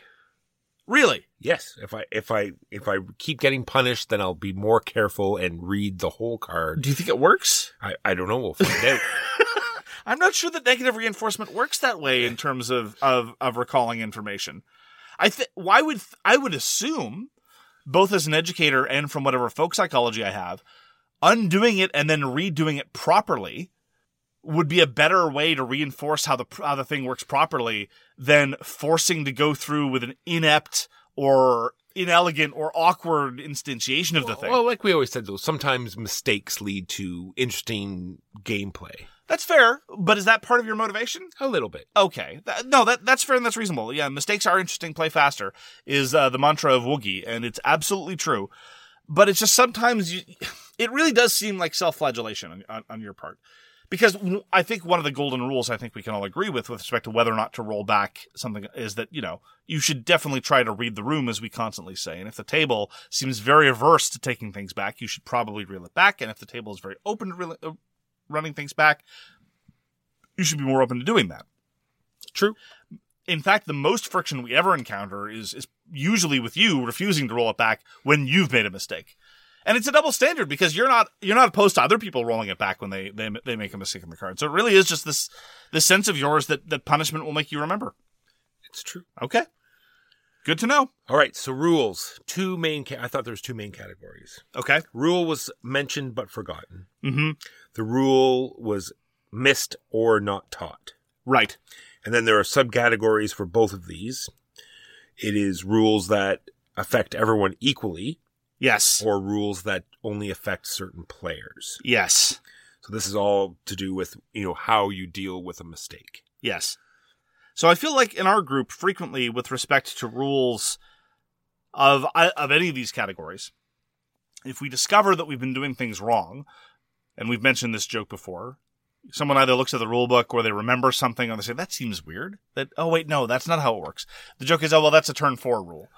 S1: Really?
S2: Yes. If I if I if I keep getting punished, then I'll be more careful and read the whole card.
S1: Do you think it works?
S2: I, I don't know. We'll find out. (laughs) (laughs)
S1: I'm not sure that negative reinforcement works that way in terms of of, of recalling information. I think why would I would assume both as an educator and from whatever folk psychology I have, undoing it and then redoing it properly would be a better way to reinforce how the how the thing works properly than forcing to go through with an inept or inelegant or awkward instantiation of the thing.
S2: Well, like we always said, though, sometimes mistakes lead to interesting gameplay.
S1: That's fair, but is that part of your motivation?
S2: A little bit.
S1: Okay, Th- no, that that's fair and that's reasonable. Yeah, mistakes are interesting. Play faster is uh, the mantra of Woogie, and it's absolutely true. But it's just sometimes you, (sighs) it really does seem like self-flagellation on, on, on your part, because I think one of the golden rules I think we can all agree with with respect to whether or not to roll back something is that you know you should definitely try to read the room as we constantly say, and if the table seems very averse to taking things back, you should probably reel it back, and if the table is very open to reel, uh, running things back, you should be more open to doing that
S2: True.
S1: in fact, the most friction we ever encounter is is usually with you refusing to roll it back when you've made a mistake. And it's a double standard because you're not you're not opposed to other people rolling it back when they they, they make a mistake in the card. So it really is just this this sense of yours that that punishment will make you remember.
S2: It's true.
S1: Okay, good to know.
S2: All right. So rules. Two main. Ca- I thought there was two main categories.
S1: Okay.
S2: Rule was mentioned but forgotten.
S1: Mm-hmm.
S2: The rule was missed or not taught.
S1: Right.
S2: And then there are subcategories for both of these. It is rules that affect everyone equally
S1: Yes.
S2: or rules that only affect certain players.
S1: Yes.
S2: So this is all to do with, you know, how you deal with a mistake.
S1: Yes. So I feel like in our group, frequently with respect to rules of of any of these categories, if we discover that we've been doing things wrong, and we've mentioned this joke before, someone either looks at the rule book or they remember something or they say that seems weird. That oh wait no, that's not how it works. The joke is oh well that's a turn four rule,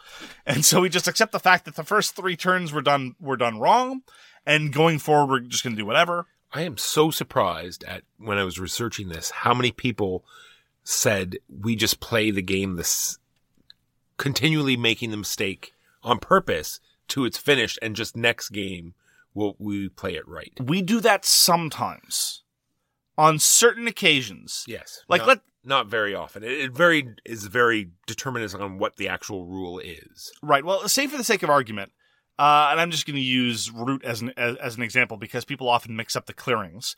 S1: and so we just accept the fact that the first three turns were done were done wrong, and going forward we're just going to do whatever.
S2: I am so surprised at when I was researching this, how many people said we just play the game this continually making the mistake on purpose to its finish and just next game will we play it right.
S1: We do that sometimes, on certain occasions.
S2: Yes.
S1: Like,
S2: not,
S1: let-
S2: not very often. It, it very is very determinist on what the actual rule is.
S1: Right. Well, say for the sake of argument, uh, and I'm just going to use root as an as, as an example because people often mix up the clearings.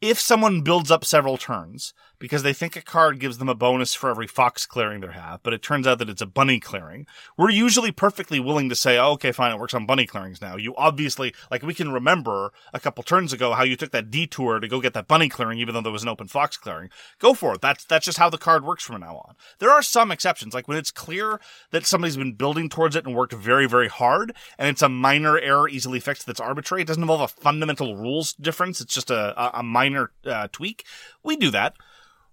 S1: If someone builds up several turns because they think a card gives them a bonus for every fox clearing they have, but it turns out that it's a bunny clearing, we're usually perfectly willing to say, oh, "Okay, fine, it works on bunny clearings now." You obviously like we can remember a couple turns ago how you took that detour to go get that bunny clearing, even though there was an open fox clearing. Go for it. That's that's just how the card works from now on. There are some exceptions, like when it's clear that somebody's been building towards it and worked very, very hard, and it's a minor error easily fixed that's arbitrary. It doesn't involve a fundamental rules difference. It's just a, a, minor uh, tweak. We do that.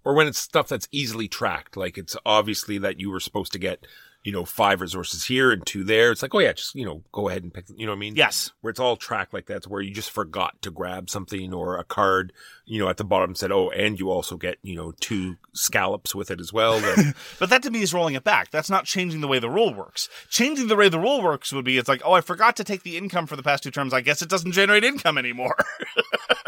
S2: Or when it's stuff that's easily tracked, like it's obviously that you were supposed to get, you know, five resources here and two there. It's like, oh yeah, just, you know, go ahead and pick, you know what I mean?
S1: Yes.
S2: Where it's all tracked like that's where you just forgot to grab something or a card, you know, at the bottom said, oh, and you also get, you know, two scallops with it as well. (laughs)
S1: But that to me is rolling it back. That's not changing the way the rule works. Changing the way the rule works would be it's like, oh, I forgot to take the income for the past two terms. I guess it doesn't generate income anymore.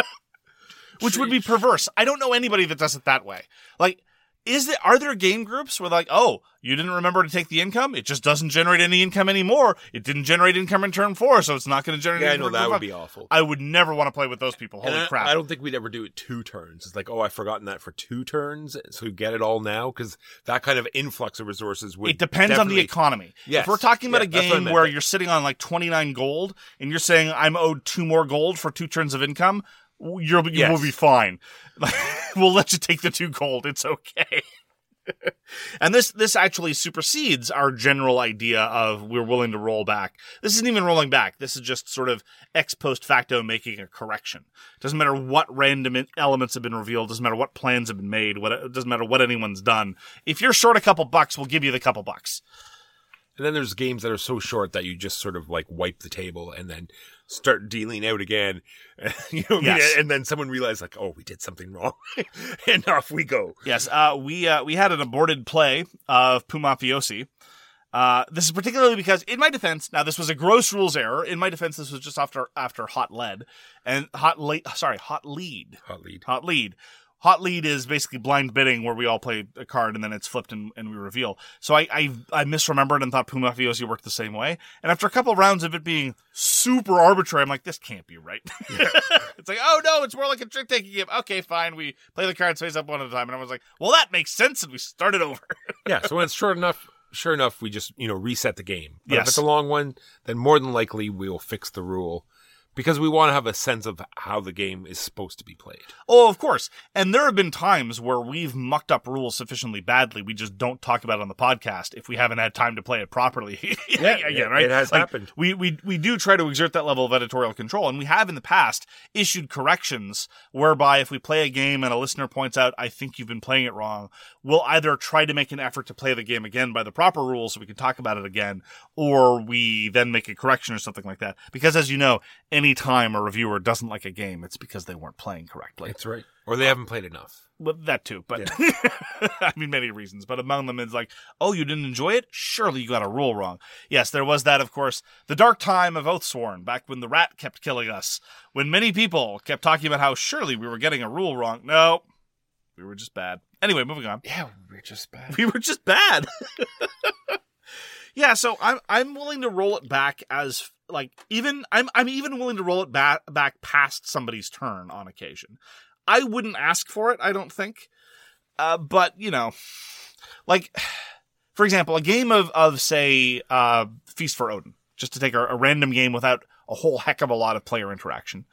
S1: (laughs) Which would be perverse. I don't know anybody that does it that way. Like, is there are there game groups where like, oh, you didn't remember to take the income? It just doesn't generate any income anymore. It didn't generate income in turn four, so it's not going to generate.
S2: yeah, I know that would
S1: five.
S2: be awful.
S1: I would never want to play with those people. Holy
S2: I,
S1: crap!
S2: I don't think we'd ever do it two turns. It's like, oh, I've forgotten that for two turns, so you get it all now because that kind of influx of resources would.
S1: it depends on the economy.
S2: Yes.
S1: If we're talking about
S2: Yeah,
S1: a
S2: that's what I
S1: game where you're sitting on like 29 gold and you're saying I'm owed two more gold for two turns of income, you're, you
S2: Yes.
S1: will be fine. (laughs) we'll let you take the two gold. It's okay. (laughs) and this this actually supersedes our general idea of we're willing to roll back. This isn't even rolling back. This is just sort of ex post facto making a correction. Doesn't matter what random elements have been revealed. Doesn't matter what plans have been made. What it doesn't matter what anyone's done. If you're short a couple bucks, we'll give you the couple bucks.
S2: And then there's games that are so short that you just sort of like wipe the table and then start dealing out again. (laughs) you know, what I mean?
S1: Yes.
S2: and then someone realized like, oh, we did something wrong, (laughs) and off we go.
S1: Yes, uh, we uh, we had an aborted play of Pumafiosi. Uh, this is particularly because, in my defense, now this was a gross rules error. In my defense, this was just after after hot lead and hot lead. Sorry, hot lead.
S2: Hot lead.
S1: Hot lead. Hot lead is basically blind bidding where we all play a card and then it's flipped and, and we reveal. So I, I I misremembered and thought Puma Mafiosi worked the same way. And after a couple of rounds of it being super arbitrary, I'm like, this can't be right. (laughs) it's like, oh no, it's more like a trick taking game. Okay, fine. We play the cards face up one at a time. And I was like, well, that makes sense. And we started over. (laughs)
S2: yeah. So when it's short enough, sure enough, we just you know reset the game. But if it's a long one, then more than likely we'll fix the rule because we want to have a sense of how the game is supposed to be played.
S1: Oh, of course. And there have been times where we've mucked up rules sufficiently badly, we just don't talk about it on the podcast if we haven't had time to play it properly. (laughs)
S2: Yeah,
S1: again,
S2: it-
S1: right?
S2: it has
S1: Like,
S2: happened.
S1: We, we we do try to exert that level of editorial control, and we have in the past issued corrections whereby if we play a game and a listener points out, "I think you've been playing it wrong," we'll either try to make an effort to play the game again by the proper rules so we can talk about it again, or we then make a correction or something like that. Because as you know, any time a reviewer doesn't like a game, it's because they weren't playing correctly.
S2: That's right. Or they haven't played enough.
S1: Well, that too, but (laughs) I mean many reasons. But among them is like, oh, you didn't enjoy it? Surely you got a rule wrong. Yes, there was that, of course, the dark time of Oathsworn, back when the rat kept killing us, when many people kept talking about how surely we were getting a rule wrong. No, we were just bad. Anyway, moving on.
S2: Yeah, we're just bad.
S1: We were just bad. (laughs) yeah, so I'm I'm willing to roll it back as like even I'm I'm even willing to roll it back back past somebody's turn on occasion. I wouldn't ask for it, I don't think. Uh, but you know, like (sighs) for example, a game of of say uh, Feast for Odin, just to take a, a random game without a whole heck of a lot of player interaction.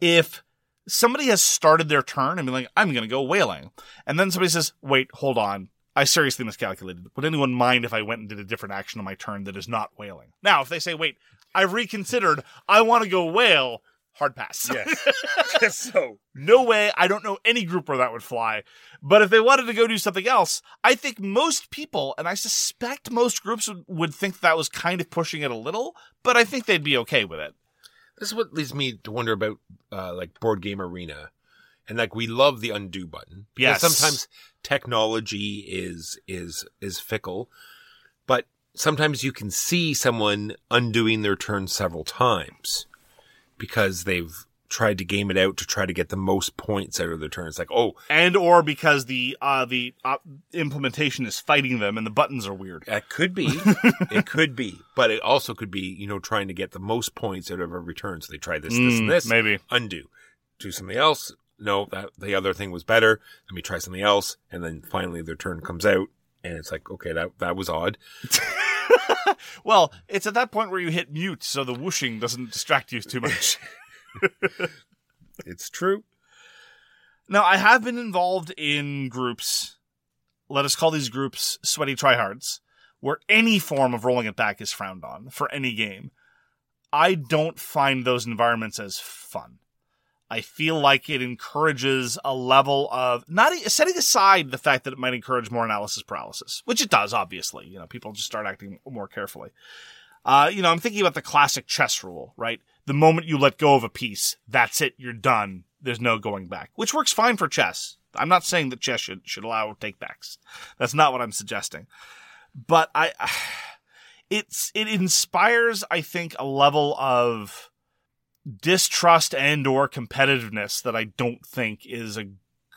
S1: If somebody has started their turn and be like, I'm going to go whaling, and then somebody says, Wait, hold on. I seriously miscalculated. Would anyone mind if I went and did a different action on my turn that is not whaling? Now, if they say, Wait, I've reconsidered. I want to go whale. Hard pass.
S2: Yes. (laughs) (laughs) so
S1: No way. I don't know any group where that would fly. But if they wanted to go do something else, I think most people, and I suspect most groups would, would think that was kind of pushing it a little, but I think they'd be okay with it.
S2: this is what leads me to wonder about uh, like board game arena and like we love the undo button because
S1: Yes.
S2: sometimes technology is is is fickle but sometimes you can see someone undoing their turn several times because they've tried to game it out to try to get the most points out of their turn. It's like oh
S1: And or because the uh, the uh, implementation is fighting them and the buttons are weird.
S2: that could be. (laughs) It could be. But it also could be you know trying to get the most points out of every turn. So they try this this
S1: Mm,
S2: and this
S1: maybe.
S2: undo do something else. No that the other thing was better. Let me try something else. And then finally their turn comes out and it's like okay that that was odd (laughs) (laughs)
S1: Well, it's at that point where you hit mute so the whooshing doesn't distract you too much. (laughs)
S2: it's true
S1: Now, I have been involved in groups, let us call these groups sweaty tryhards, where any form of rolling it back is frowned on for any game. I don't find those environments as fun. I feel like it encourages a level of not setting aside the fact that it might encourage more analysis paralysis, which it does, obviously. You know, people just start acting more carefully. Uh, you know, I'm thinking about the classic chess rule, right? The moment you let go of a piece, that's it, you're done. There's no going back, which works fine for chess. I'm not saying that chess should, should allow takebacks. That's not what I'm suggesting. But I, (sighs) it's, it inspires, I think, a level of distrust and or competitiveness that I don't think is a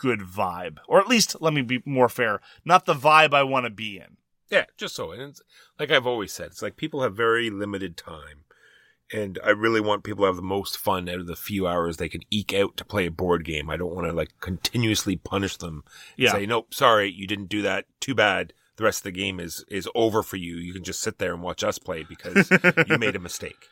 S1: good vibe. Or at least, let me be more fair, not the vibe I want to be in.
S2: yeah just so and it's like i've always said it's like people have very limited time and i really want people to have the most fun out of the few hours they can eke out to play a board game i don't want to like continuously punish them
S1: Yeah.
S2: say nope sorry you didn't do that too bad the rest of the game is is over for you you can just sit there and watch us play because (laughs) you made a mistake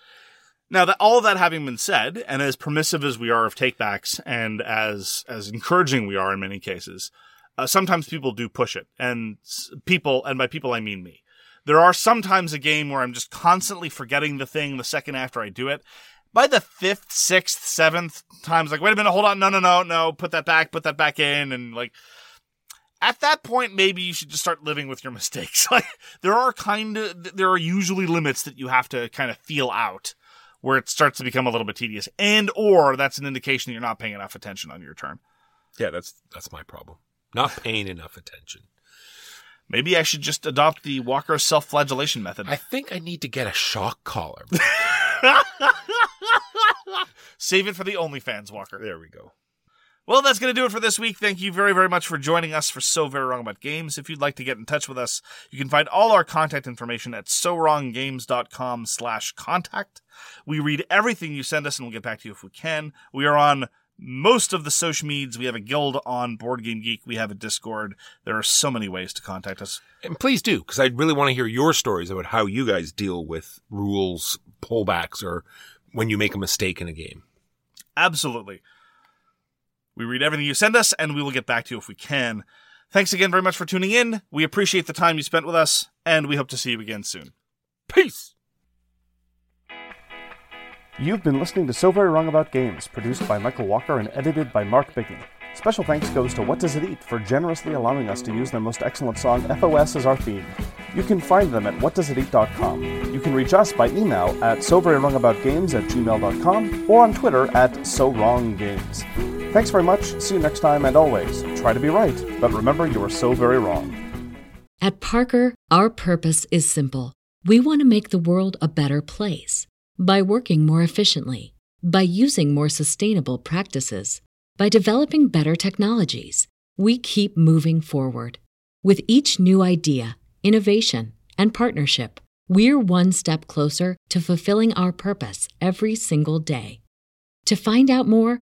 S1: Now that all that having been said, and as permissive as we are of takebacks, and as as encouraging we are in many cases, uh, sometimes people do push it, and people, and by people I mean me. There are sometimes a game where I'm just constantly forgetting the thing the second after I do it. By the fifth, sixth, seventh times, like, wait a minute, hold on, no, no, no, no, put that back, put that back in, and like, at that point, maybe you should just start living with your mistakes. (laughs) Like, there are kind of, there are usually limits that you have to kind of feel out where it starts to become a little bit tedious, and or that's an indication that you're not paying enough attention on your turn.
S2: Yeah, that's that's my problem. Not paying enough attention.
S1: Maybe I should just adopt the Walker self-flagellation method.
S2: I think I need to get a shock collar. (laughs)
S1: Save it for the OnlyFans, Walker.
S2: there we go.
S1: Well, that's going to do it for this week. Thank you very, very much for joining us for So Very Wrong About Games. If you'd like to get in touch with us, you can find all our contact information at sowronggames.com slash contact. We read everything you send us and we'll get back to you if we can. We are on most of the social medias. We have a guild on Board Game Geek. We have a Discord. There are so many ways to contact us.
S2: And please do, because I really want to hear your stories about how you guys deal with rules, pullbacks, or when you make a mistake in a game.
S1: Absolutely. We read everything you send us, and we will get back to you if we can. Thanks again very much for tuning in. We appreciate the time you spent with us, and we hope to see you again soon.
S2: Peace.
S4: You've been listening to So Very Wrong About Games, produced by Michael Walker and edited by Mark Bigney. Special thanks goes to What Does It Eat for generously allowing us to use their most excellent song, FOS, as our theme. You can find them at whatdoesiteat.com. You can reach us by email at soverywrongaboutgames at gmail.com or on Twitter at SoWrongGames. Thanks very much, see you next time, and always, try to be right, but remember you are so very wrong.
S3: At Parker, our purpose is simple. We want to make the world a better place by working more efficiently, by using more sustainable practices, by developing better technologies. We keep moving forward. With each new idea, innovation, and partnership, we're one step closer to fulfilling our purpose every single day. To find out more,